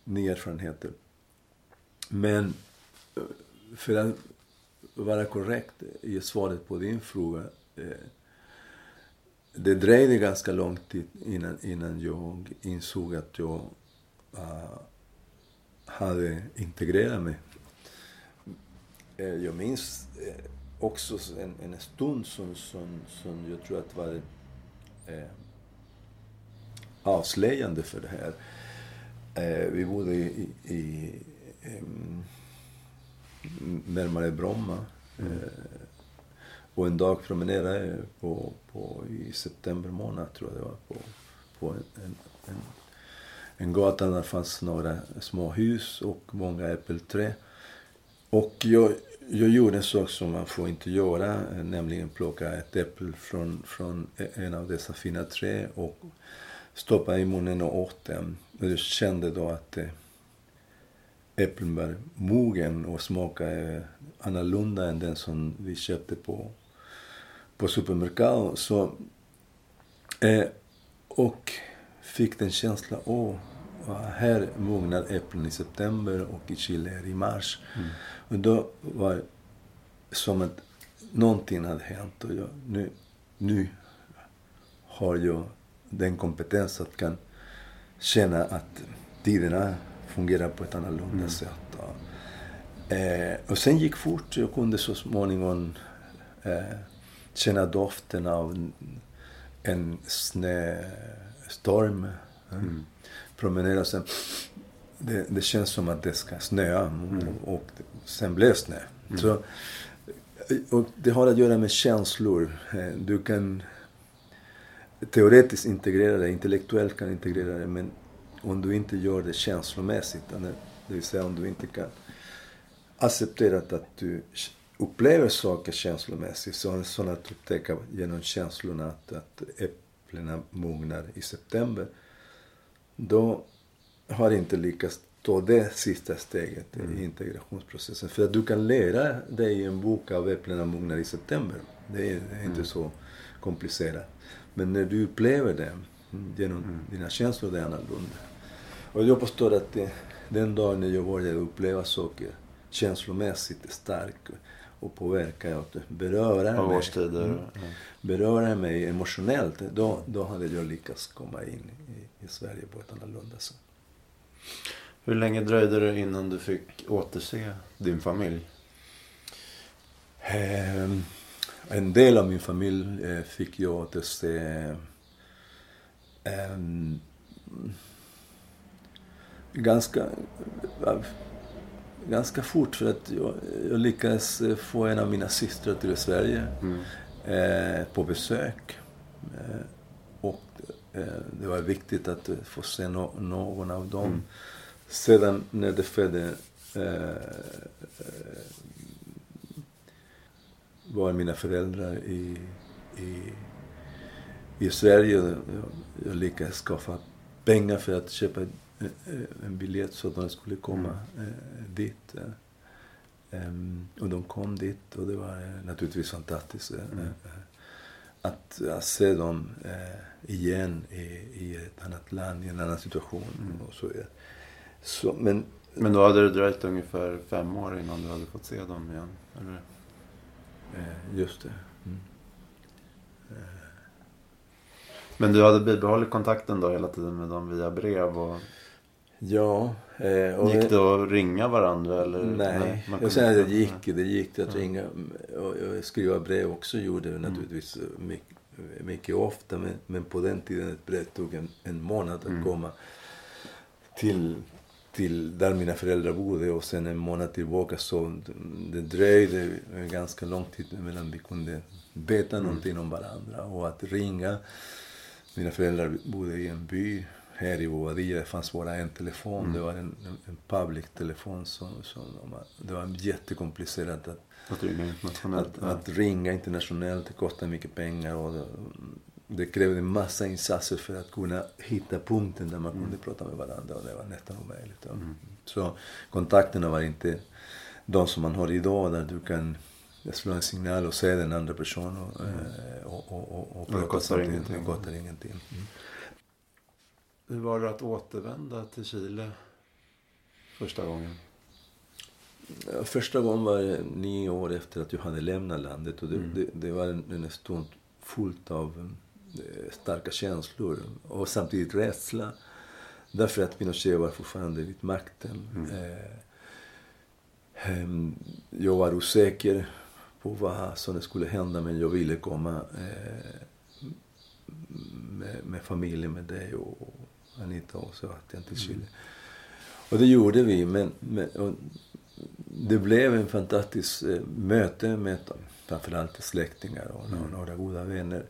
nya erfarenheter. Men eh, för att vara korrekt i svaret på din fråga eh, det dröjde ganska lång tid innan, innan jag insåg att jag uh, hade integrerat mig. Eh, jag minns eh, också en, en stund som, som, som jag tror att var eh, avslöjande för det här. vi bodde i, i um, närmare Bromma. Mm och en dag promenerade jag på, på, i september månad, tror jag det var, på, på en, en, en, gata där det fanns några små hus och många äppelträd. Och jag, jag gjorde en sak som man får inte göra, nämligen plocka ett äpple från, från en av dessa fina träd och stoppa i munnen och åt den. Och jag kände då att eh, äpplen var mogen och smakade annorlunda än den som vi köpte på på supermercado. Så, eh, och fick den känslan, åh, här mognar äpplen i september och i Chile är i mars. Mm. Och då var det som att någonting hade hänt och jag, nu, nu har jag den kompetens att kan känna att tiderna fungerar på ett annorlunda mm. sätt. Eh, och sen gick fort. Jag kunde så småningom eh, känna doften av en snöstorm. Mm. Promenera sen. Det, det, känns som att det ska snöa mm. och, och sen blev snö. Mm. Så, och det har att göra med känslor. Eh, du kan teoretiskt integrera det, intellektuellt kan integrera det, men om du inte gör det känslomässigt, det vill säga om du inte kan acceptera att du upplever saker känslomässigt, så, så att upptäcka genom känslorna att, att äpplena mognar i september, då har inte lyckats ta det sista steget mm. i integrationsprocessen. För att du kan lära dig en bok av Äpplena mognar i september. Det är, det är inte mm. så komplicerat. Men när du upplever det genom mm. dina känslor, det är annorlunda. Och jag påstår att det, den dagen när jag började uppleva saker känslomässigt starkt och påverka och beröra mig, mm, beröra mig emotionellt, då, då hade jag lyckats komma in i, i Sverige på ett annorlunda sätt. Hur länge dröjde det innan du fick återse din familj? Um, en del av min familj eh, fick jag återse um, ganska, ganska fort för att jag, jag lyckades eh, få en av mina systrar till Sverige mm. eh, på besök. Eh, och eh, det var viktigt att få se no, någon av dem. Mm. Sedan när det eh, var mina föräldrar i, i, i Sverige. Jag, jag lyckades skaffa pengar för att köpa en biljett så att de skulle komma mm. dit. Um, och de kom dit och det var naturligtvis fantastiskt. Mm. Att, att, se dem igen i, i ett annat land, i en annan situation. Mm. Och så, så, men, men då hade det dröjt ungefär fem år innan du hade fått se dem igen? Eller? Eh, just det. Mm. Eh. Men du hade bibehållit kontakten då hela tiden med dem via brev? Och... Ja. Eh, och gick det att ringa varandra? Eller? Nej, nej jag säger att det gick. Det gick att ja. ringa och, och skriva brev också gjorde jag mm. naturligtvis mycket, mycket ofta. Men, men på den tiden ett brev tog en, en månad att mm. komma till, till där mina föräldrar bodde och sen en månad tillbaka så det dröjde ganska lång tid mellan vi kunde veta mm. någonting om varandra och att ringa. Mina föräldrar bodde i en by här i Bobadilla. Det fanns bara en telefon. Mm. Det var en, en public telefon. Som, som, det var jättekomplicerat att, att, ringa internationellt. Att, att, ringa internationellt. Det kostade mycket pengar. Och det, krävde massa insatser för att kunna hitta punkten där man kunde mm. prata med varandra och det var nästan omöjligt. Mm. Så kontakterna var inte de som man har idag där du kan slå en signal och se den andra personen och, mm. Eh, och, och, och, och prata kostar ingenting. Det kostar ingenting. Mm. Hur var det att återvända till Chile första gången? Första gången var nio år efter att jag hade lämnat landet och det, mm. det, det var en, en stund fullt av starka känslor och samtidigt rädsla. Därför att Pinochet var fortfarande vid makten. Mm. Eh, jag var osäker på vad som skulle hända men jag ville komma eh, med, med familjen, med dig och Anita och Sebastian till Chile. Mm. Och det gjorde vi. Men, men det blev en fantastisk möte med framförallt släktingar och mm. några goda vänner.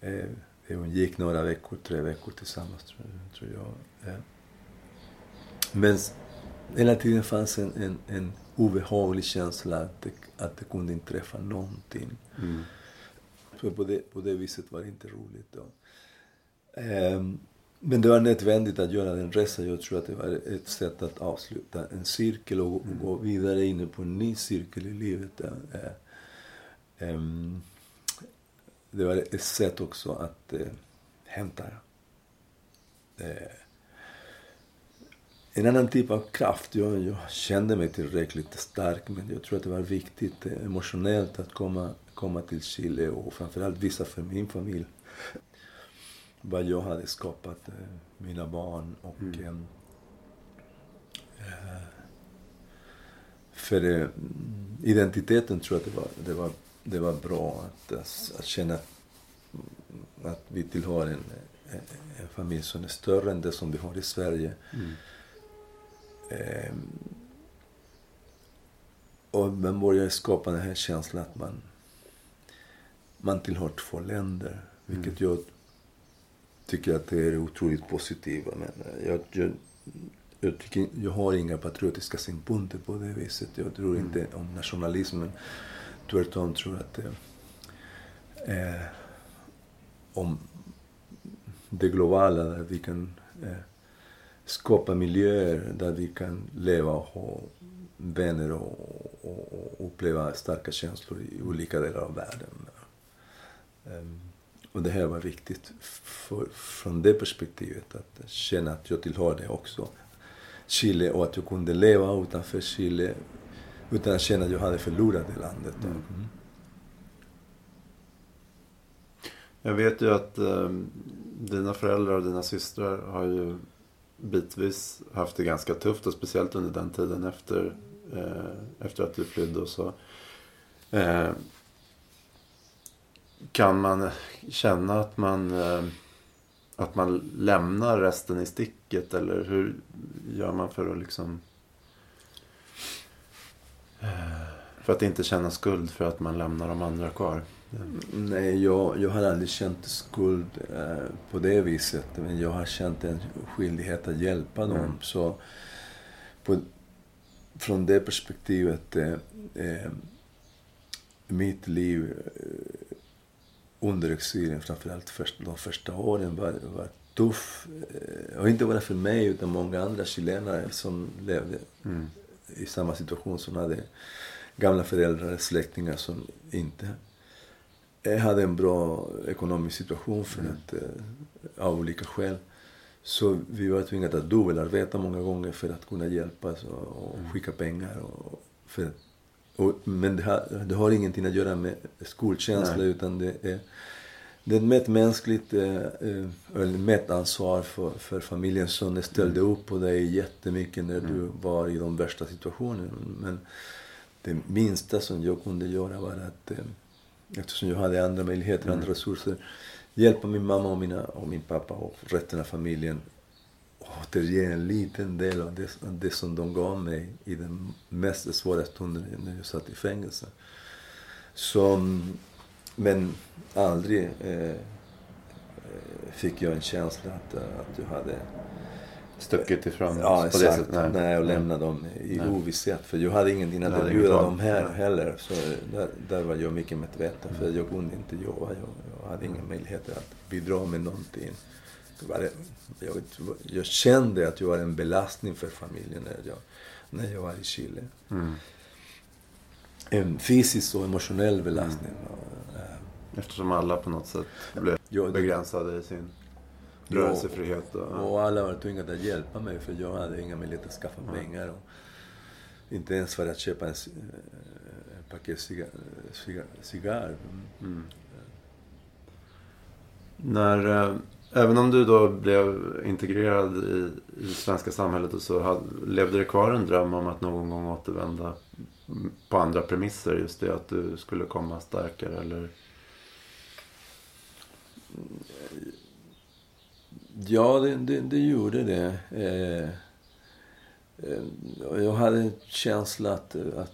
Eh, hon gick några veckor, tre veckor tillsammans tror, jag. Eh. Men hela tiden fanns en, en, en obehaglig känsla att det, att det kunde inträffa någonting. Mm. Så på det, på det viset var det inte roligt. Då. Eh, men det var nödvändigt att göra den resan. Jag tror att det var ett sätt att avsluta en cirkel och, mm. gå vidare in på en ny cirkel i livet. Eh, um, det var ett sätt också att eh, hämta eh, en annan typ av kraft. Jag, jag, kände mig tillräckligt stark men jag tror att det var viktigt eh, emotionellt att komma, komma till Chile och framförallt visa för min familj vad jag hade skapat, eh, mina barn och mm. Eh, eh, för identiteten tror jag att det var, det var det var bra att, att känna att vi tillhör en, en familj som är större än det som vi har i Sverige. Mm. Eh, och man börjar skapa den här känslan att man, man tillhör två länder. Vilket Mm. jag tycker att det är otroligt positivt. Men jag, jag, jag, tycker, jag har inga patriotiska synpunkter på det viset. Jag tror Mm. inte om nationalismen. Tvärtom tror jag att det, eh, om det globala där vi kan eh, skapa miljöer där vi kan leva och ha vänner och, och, och uppleva starka känslor i olika delar av världen. Um, och det här var viktigt för, från det perspektivet att känna att jag tillhör det också. Chile och att jag kunde leva utanför Chile utan att känna att jag hade förlorat det landet. Mm. Jag vet ju att eh, dina föräldrar och dina systrar har ju bitvis haft det ganska tufft och speciellt under den tiden efter, eh, efter att du flydde och så. Eh, kan man känna att man, eh, att man lämnar resten i sticket eller hur gör man för att liksom för att inte känna skuld för att man lämnar de andra kvar? Nej, jag, jag har aldrig känt skuld eh, på det viset. Men jag har känt en skyldighet att hjälpa dem. Mm. Så på, från det perspektivet, eh, eh, mitt liv eh, under exilen, framförallt först, de första åren, var, var tuff. Eh, och inte bara för mig, utan många andra chilenare som levde Mm. I samma situation som hade gamla föräldrar, släktingar som inte hade en bra ekonomisk situation för Mm. att, eh, av olika skäl. Så vi var tvingade att dubbelarbeta många gånger för att kunna hjälpas och, Mm. skicka pengar. Och, för, och, men det har, det har ingenting att göra med skuldkänsla Nej. utan det är, det är ett medmänskligt eh, eh, eller medansvar för, för familjen som ställde upp på dig jättemycket när du Mm. var i de värsta situationerna. Men det minsta som jag kunde göra var att, eh, eftersom jag hade andra möjligheter, Mm. andra resurser, hjälpa min mamma och, mina, och min pappa och resten av familjen återge en liten del av det, det som de gav mig i den mest svåra stunden när jag satt i fängelse. Så, mm, men aldrig eh, eh, fick jag en känsla att, eh, att jag hade Stuckit ifrån Ja, på det sättet? Nej. och lämna dem i Nej. ovisshet. För jag hade ingenting att Du erbjuda dem här Nej. heller. Så där, där var jag mycket medveten. För Mm. jag kunde inte jobba. Jag, jag hade inga möjligheter att bidra med någonting. Det, jag, jag kände att jag var en belastning för familjen när jag, när jag var i Chile. Mm. En fysisk och emotionell belastning. Mm. Eftersom alla på något sätt blev Ja, det- begränsade i sin Ja, rörelsefrihet. Och, Och alla var tvungna att hjälpa mig för jag hade inga möjligheter att skaffa Nej. pengar. Och inte ens för att köpa en, ci- eh, en paket cigar. cigar, cigar. Mm. Mm. När, eh, även om du då blev integrerad i, i det svenska samhället och så hade, levde det kvar en dröm om att någon gång återvända mm, på andra premisser. Just det att du skulle komma starkare eller? Ja, det, det, det gjorde det. Eh, eh, jag hade en känsla att, att,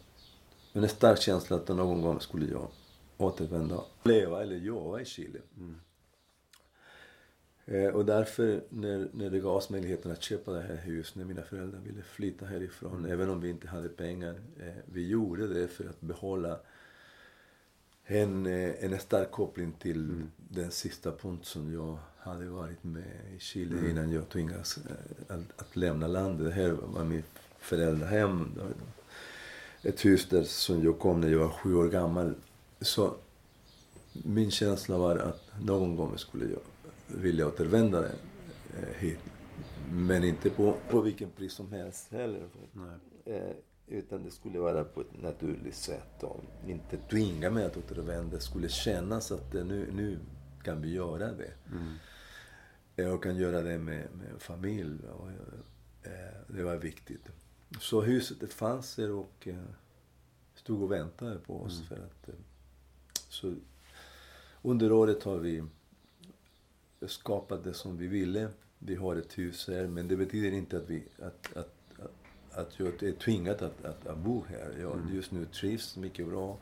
en stark känsla att någon gång skulle jag återvända. Leva eller jobba i Chile. Mm. Eh, och därför, när, när det gavs möjligheten att köpa det här huset, när mina föräldrar ville flytta härifrån, Mm. även om vi inte hade pengar, eh, vi gjorde det för att behålla en, eh, en stark koppling till Mm. den sista punkt som jag hade varit med i Chile Mm. innan jag tvingades eh, att, att lämna landet. Det här var mitt föräldrahem. Ett hus där som jag kom när jag var sju år gammal. Så min känsla var att någon gång skulle jag vilja återvända eh, hit. Men inte på, på vilken pris som helst heller. Nej. Eh, utan det skulle vara på ett naturligt sätt och inte tvinga mig att återvända. Det skulle kännas att eh, nu, nu kan vi göra det. Mm. Jag kan göra det med, med familj. Och, eh, det var viktigt. Så huset fanns där och eh, stod och väntade på oss Mm. för att eh, Så under året har vi skapat det som vi ville. Vi har ett hus här, men det betyder inte att, vi, att, att, att, jag är tvingad att, att, att bo här. Jag Mm. just nu trivs mycket bra.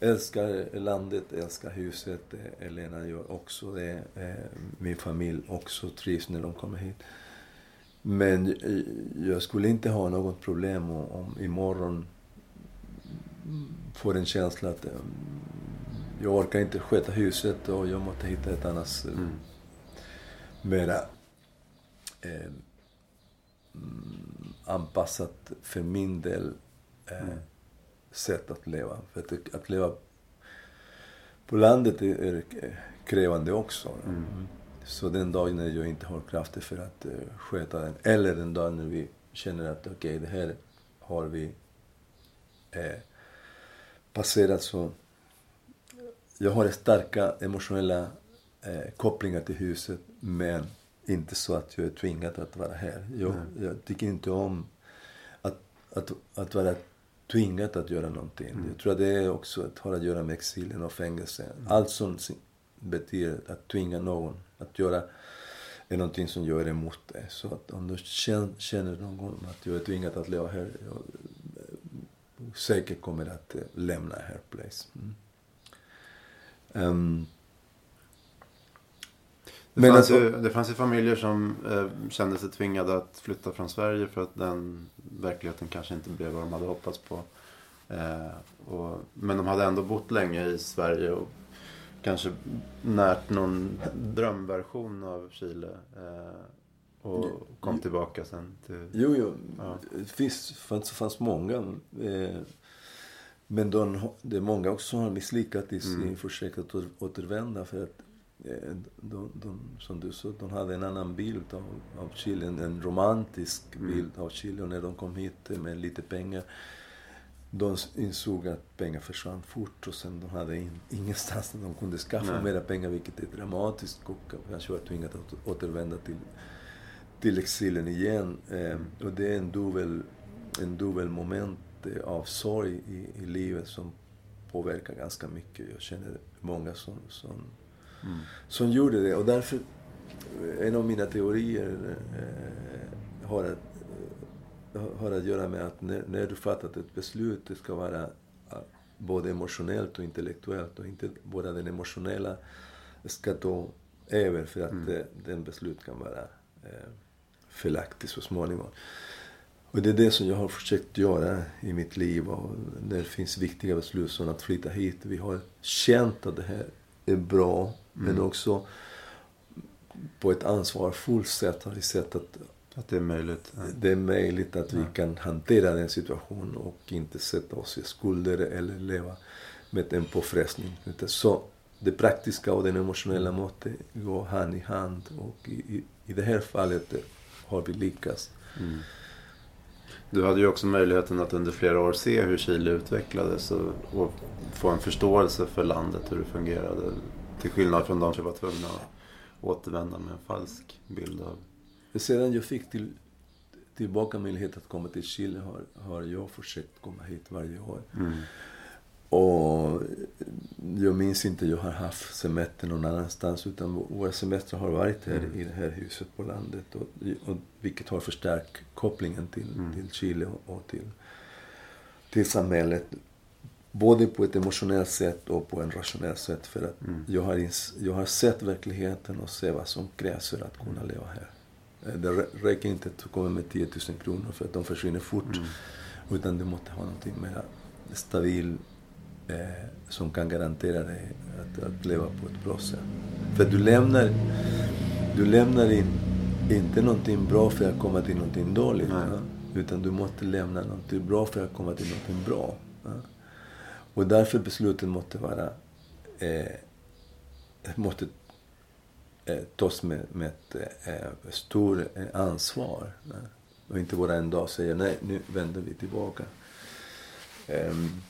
Älskar landet, älskar huset. Elena gör också det. Eh, Min familj också trivs när de kommer hit. Men eh, jag skulle inte ha något problem om, om imorgon får en känsla att eh, jag orkar inte sköta huset och jag måste hitta ett annat Mm. mera eh, anpassat för min del eh, Mm. sätt att leva. För att, att leva på landet är, är krävande också. Mm. Så den dagen när jag inte har krafter för att eh, sköta den, eller den dagen när vi känner att okej, det här har vi eh, passerat så... Jag har starka emotionella eh, kopplingar till huset, men inte så att jag är tvingad att vara här. Jag, jag tycker inte om att, att, att vara tvingad att göra någonting. Jag tror att det är också att har att göra med exilen och fängelse. Allt som betyder att tvinga någon att göra är någonting som jag är emot det. Så att om du känner, någon att jag är tvingad att leva här, jag säkert kommer att eh, lämna här place. Mm. Ehm, Det, Men fanns alltså- ju, det fanns ju familjer som eh, kände sig tvingade att flytta från Sverige för att den verkligheten kanske inte blev vad de hade hoppats på. Eh, och, men de hade ändå bott länge i Sverige och kanske närt någon drömversion av Chile. Eh, och kom tillbaka sen till... Jo, jo. Ja. Det finns, fanns, fanns många. Eh, men de, det är många också som har misslyckats i sin Mm. försök att åter- återvända. För att de, de, som du sa, de hade en annan bild av, av Chile. En, romantisk Mm. bild av Chile. Och när de kom hit med lite pengar. De insåg att pengar försvann fort och sen de hade in, ingenstans där de kunde skaffa Nej. mera pengar vilket är dramatiskt och kanske var tvingade att återvända till till exilen igen. Eh, och det är en dubbel, en dubbel moment eh, av sorg i, i livet som påverkar ganska mycket. Jag känner många som, som, Mm. som gjorde det. Och därför, en av mina teorier eh, har, att, eh, har att göra med att när, när du fattat ett beslut, det ska vara eh, både emotionellt och intellektuellt. Och inte bara den emotionella ska ta över för att Mm. eh, den beslut kan vara eh, felaktig så småningom. Och det är det som jag har försökt göra i mitt liv. Och när det finns viktiga beslut som att flytta hit. Vi har känt att det här är bra. Men Mm. också på ett ansvarsfullt sätt har vi sett att Att det är möjligt. Ja. det är möjligt att vi Ja. kan hantera den situationen och inte sätta oss i skulder eller leva med en påfrestning. Så det praktiska och den emotionella måste gå hand i hand. Och i, i, i det här fallet har vi lyckats. Mm. Du hade ju också möjligheten att under flera år se hur Chile utvecklades och, och få en förståelse för landet, hur det fungerade. Till skillnad från de som var tvungna att återvända med en falsk bild av... Sedan jag fick till, tillbaka möjlighet att komma till Chile har, har jag försökt komma hit varje år. Mm. Och jag minns inte jag har haft semester någon annanstans utan våra semestrar har varit här Mm. i det här huset på landet. Och, och, vilket har förstärkt kopplingen till, Mm. till Chile och, och till, till samhället. Både på ett emotionellt sätt och på en rationellt sätt. För att Mm. jag, har jag har sett verkligheten och sett vad som krävs för att kunna leva här. Eh, Det rä- räcker inte att komma med 10 000 kronor för att de försvinner fort. Mm. Utan du måste ha någonting mer stabil eh, som kan garantera dig att, att leva på ett bra sätt. För du lämnar, du lämnar in, inte någonting bra för att komma till någonting dåligt. Va? Utan du måste lämna någonting bra för att komma till någonting bra. Va? Och därför beslutet måste vara eh, måste eh, tas med, med ett eh, stort eh, ansvar. Va? Och inte bara en dag säga nej, nu vänder vi tillbaka. Ehm,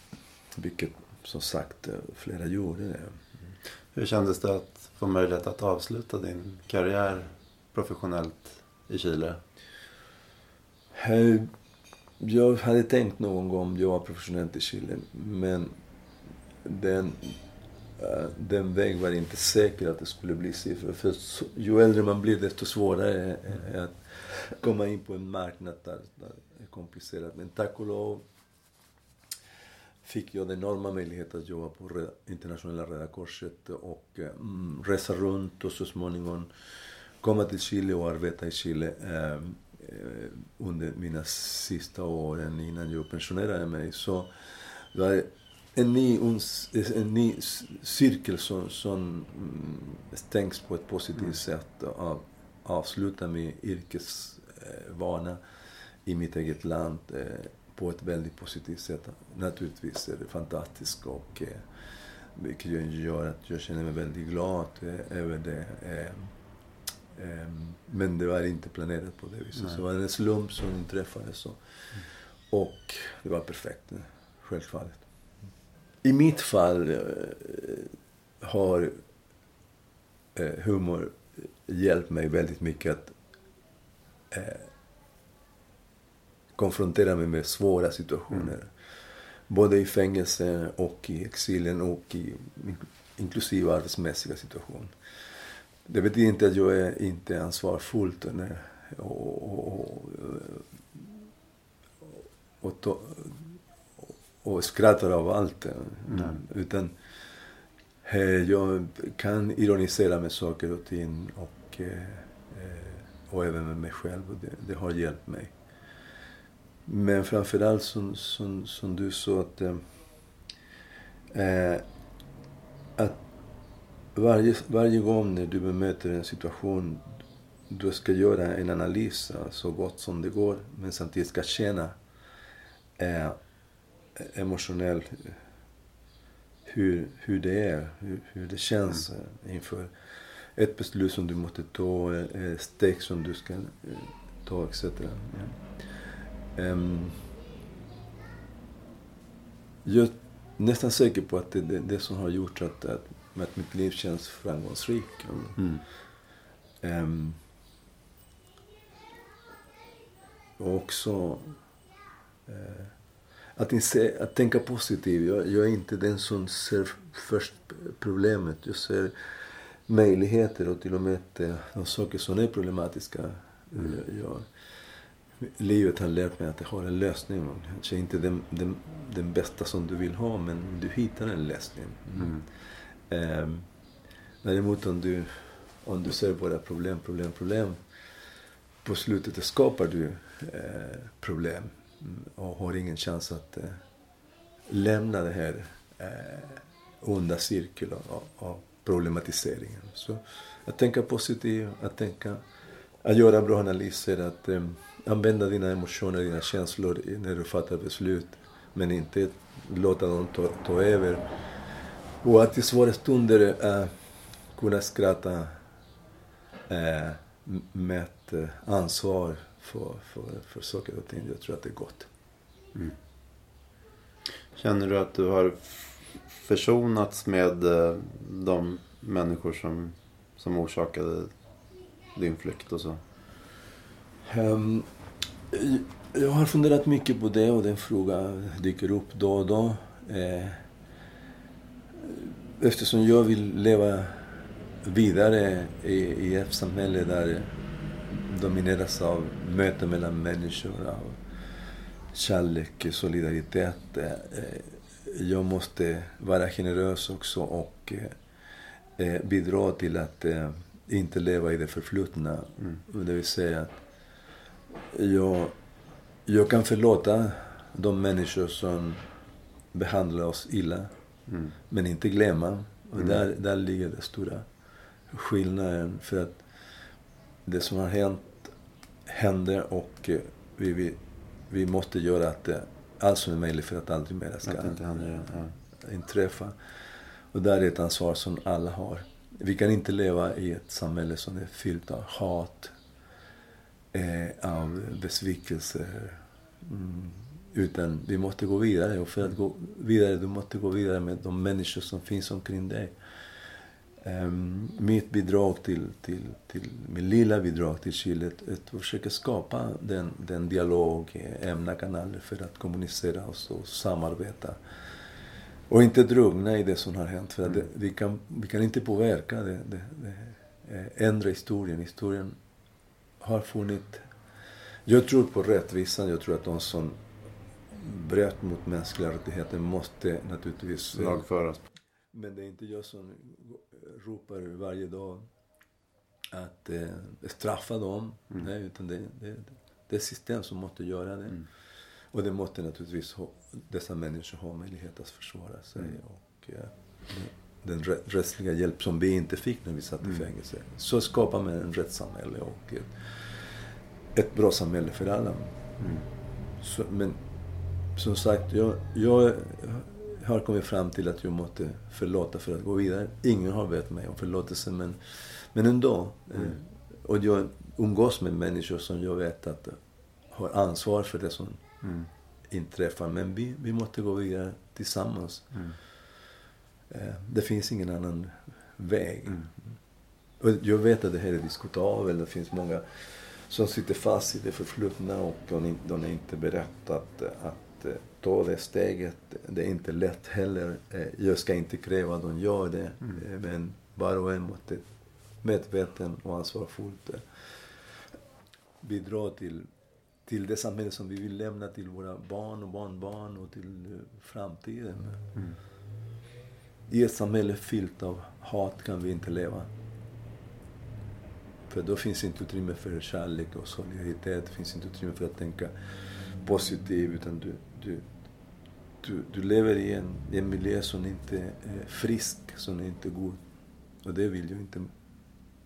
vilket som sagt eh, flera gjorde det. Hur kändes det att få möjlighet att avsluta din karriär professionellt i Chile? Eh, jag hade tänkt någon gång att jag var professionell i Chile. Men den eh, den väg var inte säker att det skulle bli siffror. För ju äldre man blir desto svårare är det att komma in på en marknad där, där det är komplicerat. Men tack och lov fick jag den enorma möjligheten att jobba på internationella Röda Korset och eh, mm, resa runt och så småningom komma till Chile och arbeta i Chile eh, under mina sista åren innan jag pensionerade mig. Så det var en ny, en ny cirkel som, som mm, stängs på ett positivt mm. sätt och avsluta min yrkesvana i mitt eget land eh, på ett väldigt positivt sätt. Naturligtvis är det fantastiskt och eh, vilket gör att jag känner mig väldigt glad eh, över det. Men det var inte planerat på det viset. Nej. Så det var en slump som inträffade. Så. Och det var perfekt, självfallet. I mitt fall eh, har eh, humor hjälpt mig väldigt mycket att eh, konfrontera mig med svåra situationer. Mm. Både i fängelse och i exilen och i inklusive arbetsmässiga situationer. Det betyder inte att jag är inte ansvarsfull och, och, och, och, och skrattar av allt. Mm. Utan jag kan ironisera med saker och ting och, och även med mig själv. Och det, det har hjälpt mig. Men framförallt som, som, som du sa att, eh, att varje, varje gång när du bemöter en situation du ska göra en analys så gott som det går men samtidigt ska känna eh, emotionellt hur, hur det är, hur, hur det känns mm. inför ett beslut som du måste ta, ett steg som du ska eh, ta etc. Ja. Um, jag är nästan säker på att det är det, det, som har gjort att, att, att mitt liv känns framgångsrikt. Mm. Um, och också uh, att, inse, att tänka positivt. Jag, jag, är inte den som ser först problemet. Jag ser möjligheter och till och med de saker som är problematiska. Mm. Jag, livet har lärt mig att det har en lösning. Kanske inte den, den, den bästa som du vill ha, men du hittar en lösning. Mm. Eh, däremot om du, om du ser bara problem, problem, problem. På slutet skapar du eh, problem mm, och har ingen chans att eh, lämna det här eh, onda cirkeln av, av problematiseringen. Så att tänka positivt, att tänka, att göra bra analyser, att eh, använda dina emotioner, dina känslor när du fattar beslut. Men inte låta dem ta, ta över. Och att i svåra stunder äh, kunna skratta äh, med ett äh, ansvar för, för, för saker och ting. Jag tror att det är gott. Mm. Känner du att du har försonats med de människor som, som orsakade din flykt och så? Um, jag har funderat mycket på det och den frågan dyker upp då och då. Eh, eftersom jag vill leva vidare i, ett samhälle där domineras av möten mellan människor, av kärlek, solidaritet. Eh, jag måste vara generös också och eh, bidra till att inte leva i det förflutna. Mm. Det vill säga jag, jag kan förlåta de människor som behandlar oss illa. Mm. Men inte glömma. Och mm. där, där ligger den stora skillnaden. För att det som har hänt händer och eh, vi, vi, vi måste göra att det, allt som är möjligt för att aldrig mer ska händer, ja. inträffa. Och där är ett ansvar som alla har. Vi kan inte leva i ett samhälle som är fyllt av hat, eh, av besvikelse. Mm. Utan vi måste gå vidare. Och för att gå vidare, du måste gå vidare med de människor som finns omkring dig. Um, mitt bidrag till, till, till, mitt lilla bidrag till Chile är att försöka skapa den, den dialog, eh, ämna kanaler för att kommunicera oss och samarbeta. Och inte drugna i det som har hänt. För det, vi, kan, vi kan inte påverka det, det, det, eh, ändra historien. Historien har funnit... Jag tror på rättvisan. Jag tror att de som bröt mot mänskliga rättigheter måste naturligtvis... Lagföras. Men det är inte jag som ropar varje dag att eh, straffa dem. Nej, utan det, det, det är system som måste göra det. Och det måste naturligtvis ha, dessa människor ha möjlighet att försvara sig. Och eh, den rä- rättsliga hjälp som vi inte fick när vi satt i fängelse. Så skapar man en rättssamhälle och ett, ett bra samhälle för alla. Så, men som sagt, jag, jag har kommit fram till att jag måste förlåta för att gå vidare. Ingen har bett mig om förlåtelse men, men ändå. Eh, och jag umgås med människor som jag vet att har ansvar för det som inträffar. Men vi, vi måste gå vidare tillsammans. Eh, det finns ingen annan väg. Och jag vet att det här är diskutabelt. Det finns många som sitter fast i det förflutna och de, de är inte beredda att, ta det steget. Det är inte lätt heller. Eh, Jag ska inte kräva att de gör det. Eh, Men var och en måste medveten och ansvarsfullt eh, bidra till, till det samhälle som vi vill lämna till våra barn och barnbarn och till framtiden. I ett samhälle fyllt av hat kan vi inte leva. För då finns inte utrymme för kärlek och solidaritet. Det finns inte utrymme för att tänka positivt. Utan du, du, du, du lever i en, i en miljö som inte är frisk, som inte är god. Och det vill jag inte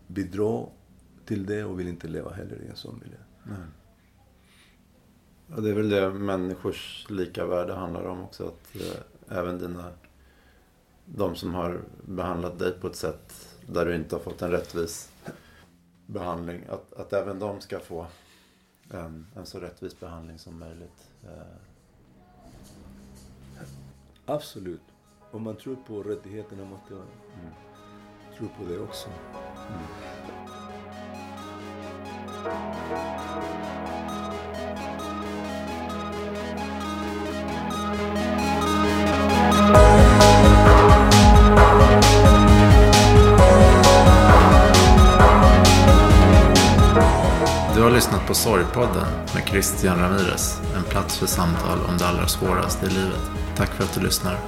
bidra till det och vill inte leva heller i en sån miljö. Och det är väl det människors lika värde handlar om också. Att eh, även dina, de som har behandlat dig på ett sätt där du inte har fått en rättvis behandling. Att, att även de ska få en, en så rättvis behandling som möjligt. Eh, Absolut. Om man tror på rättigheterna måste man tro på det också. Du har lyssnat på Sorgpodden med Christian Ramirez. En plats för samtal om det allra svåraste i livet. Tack för att du lyssnar.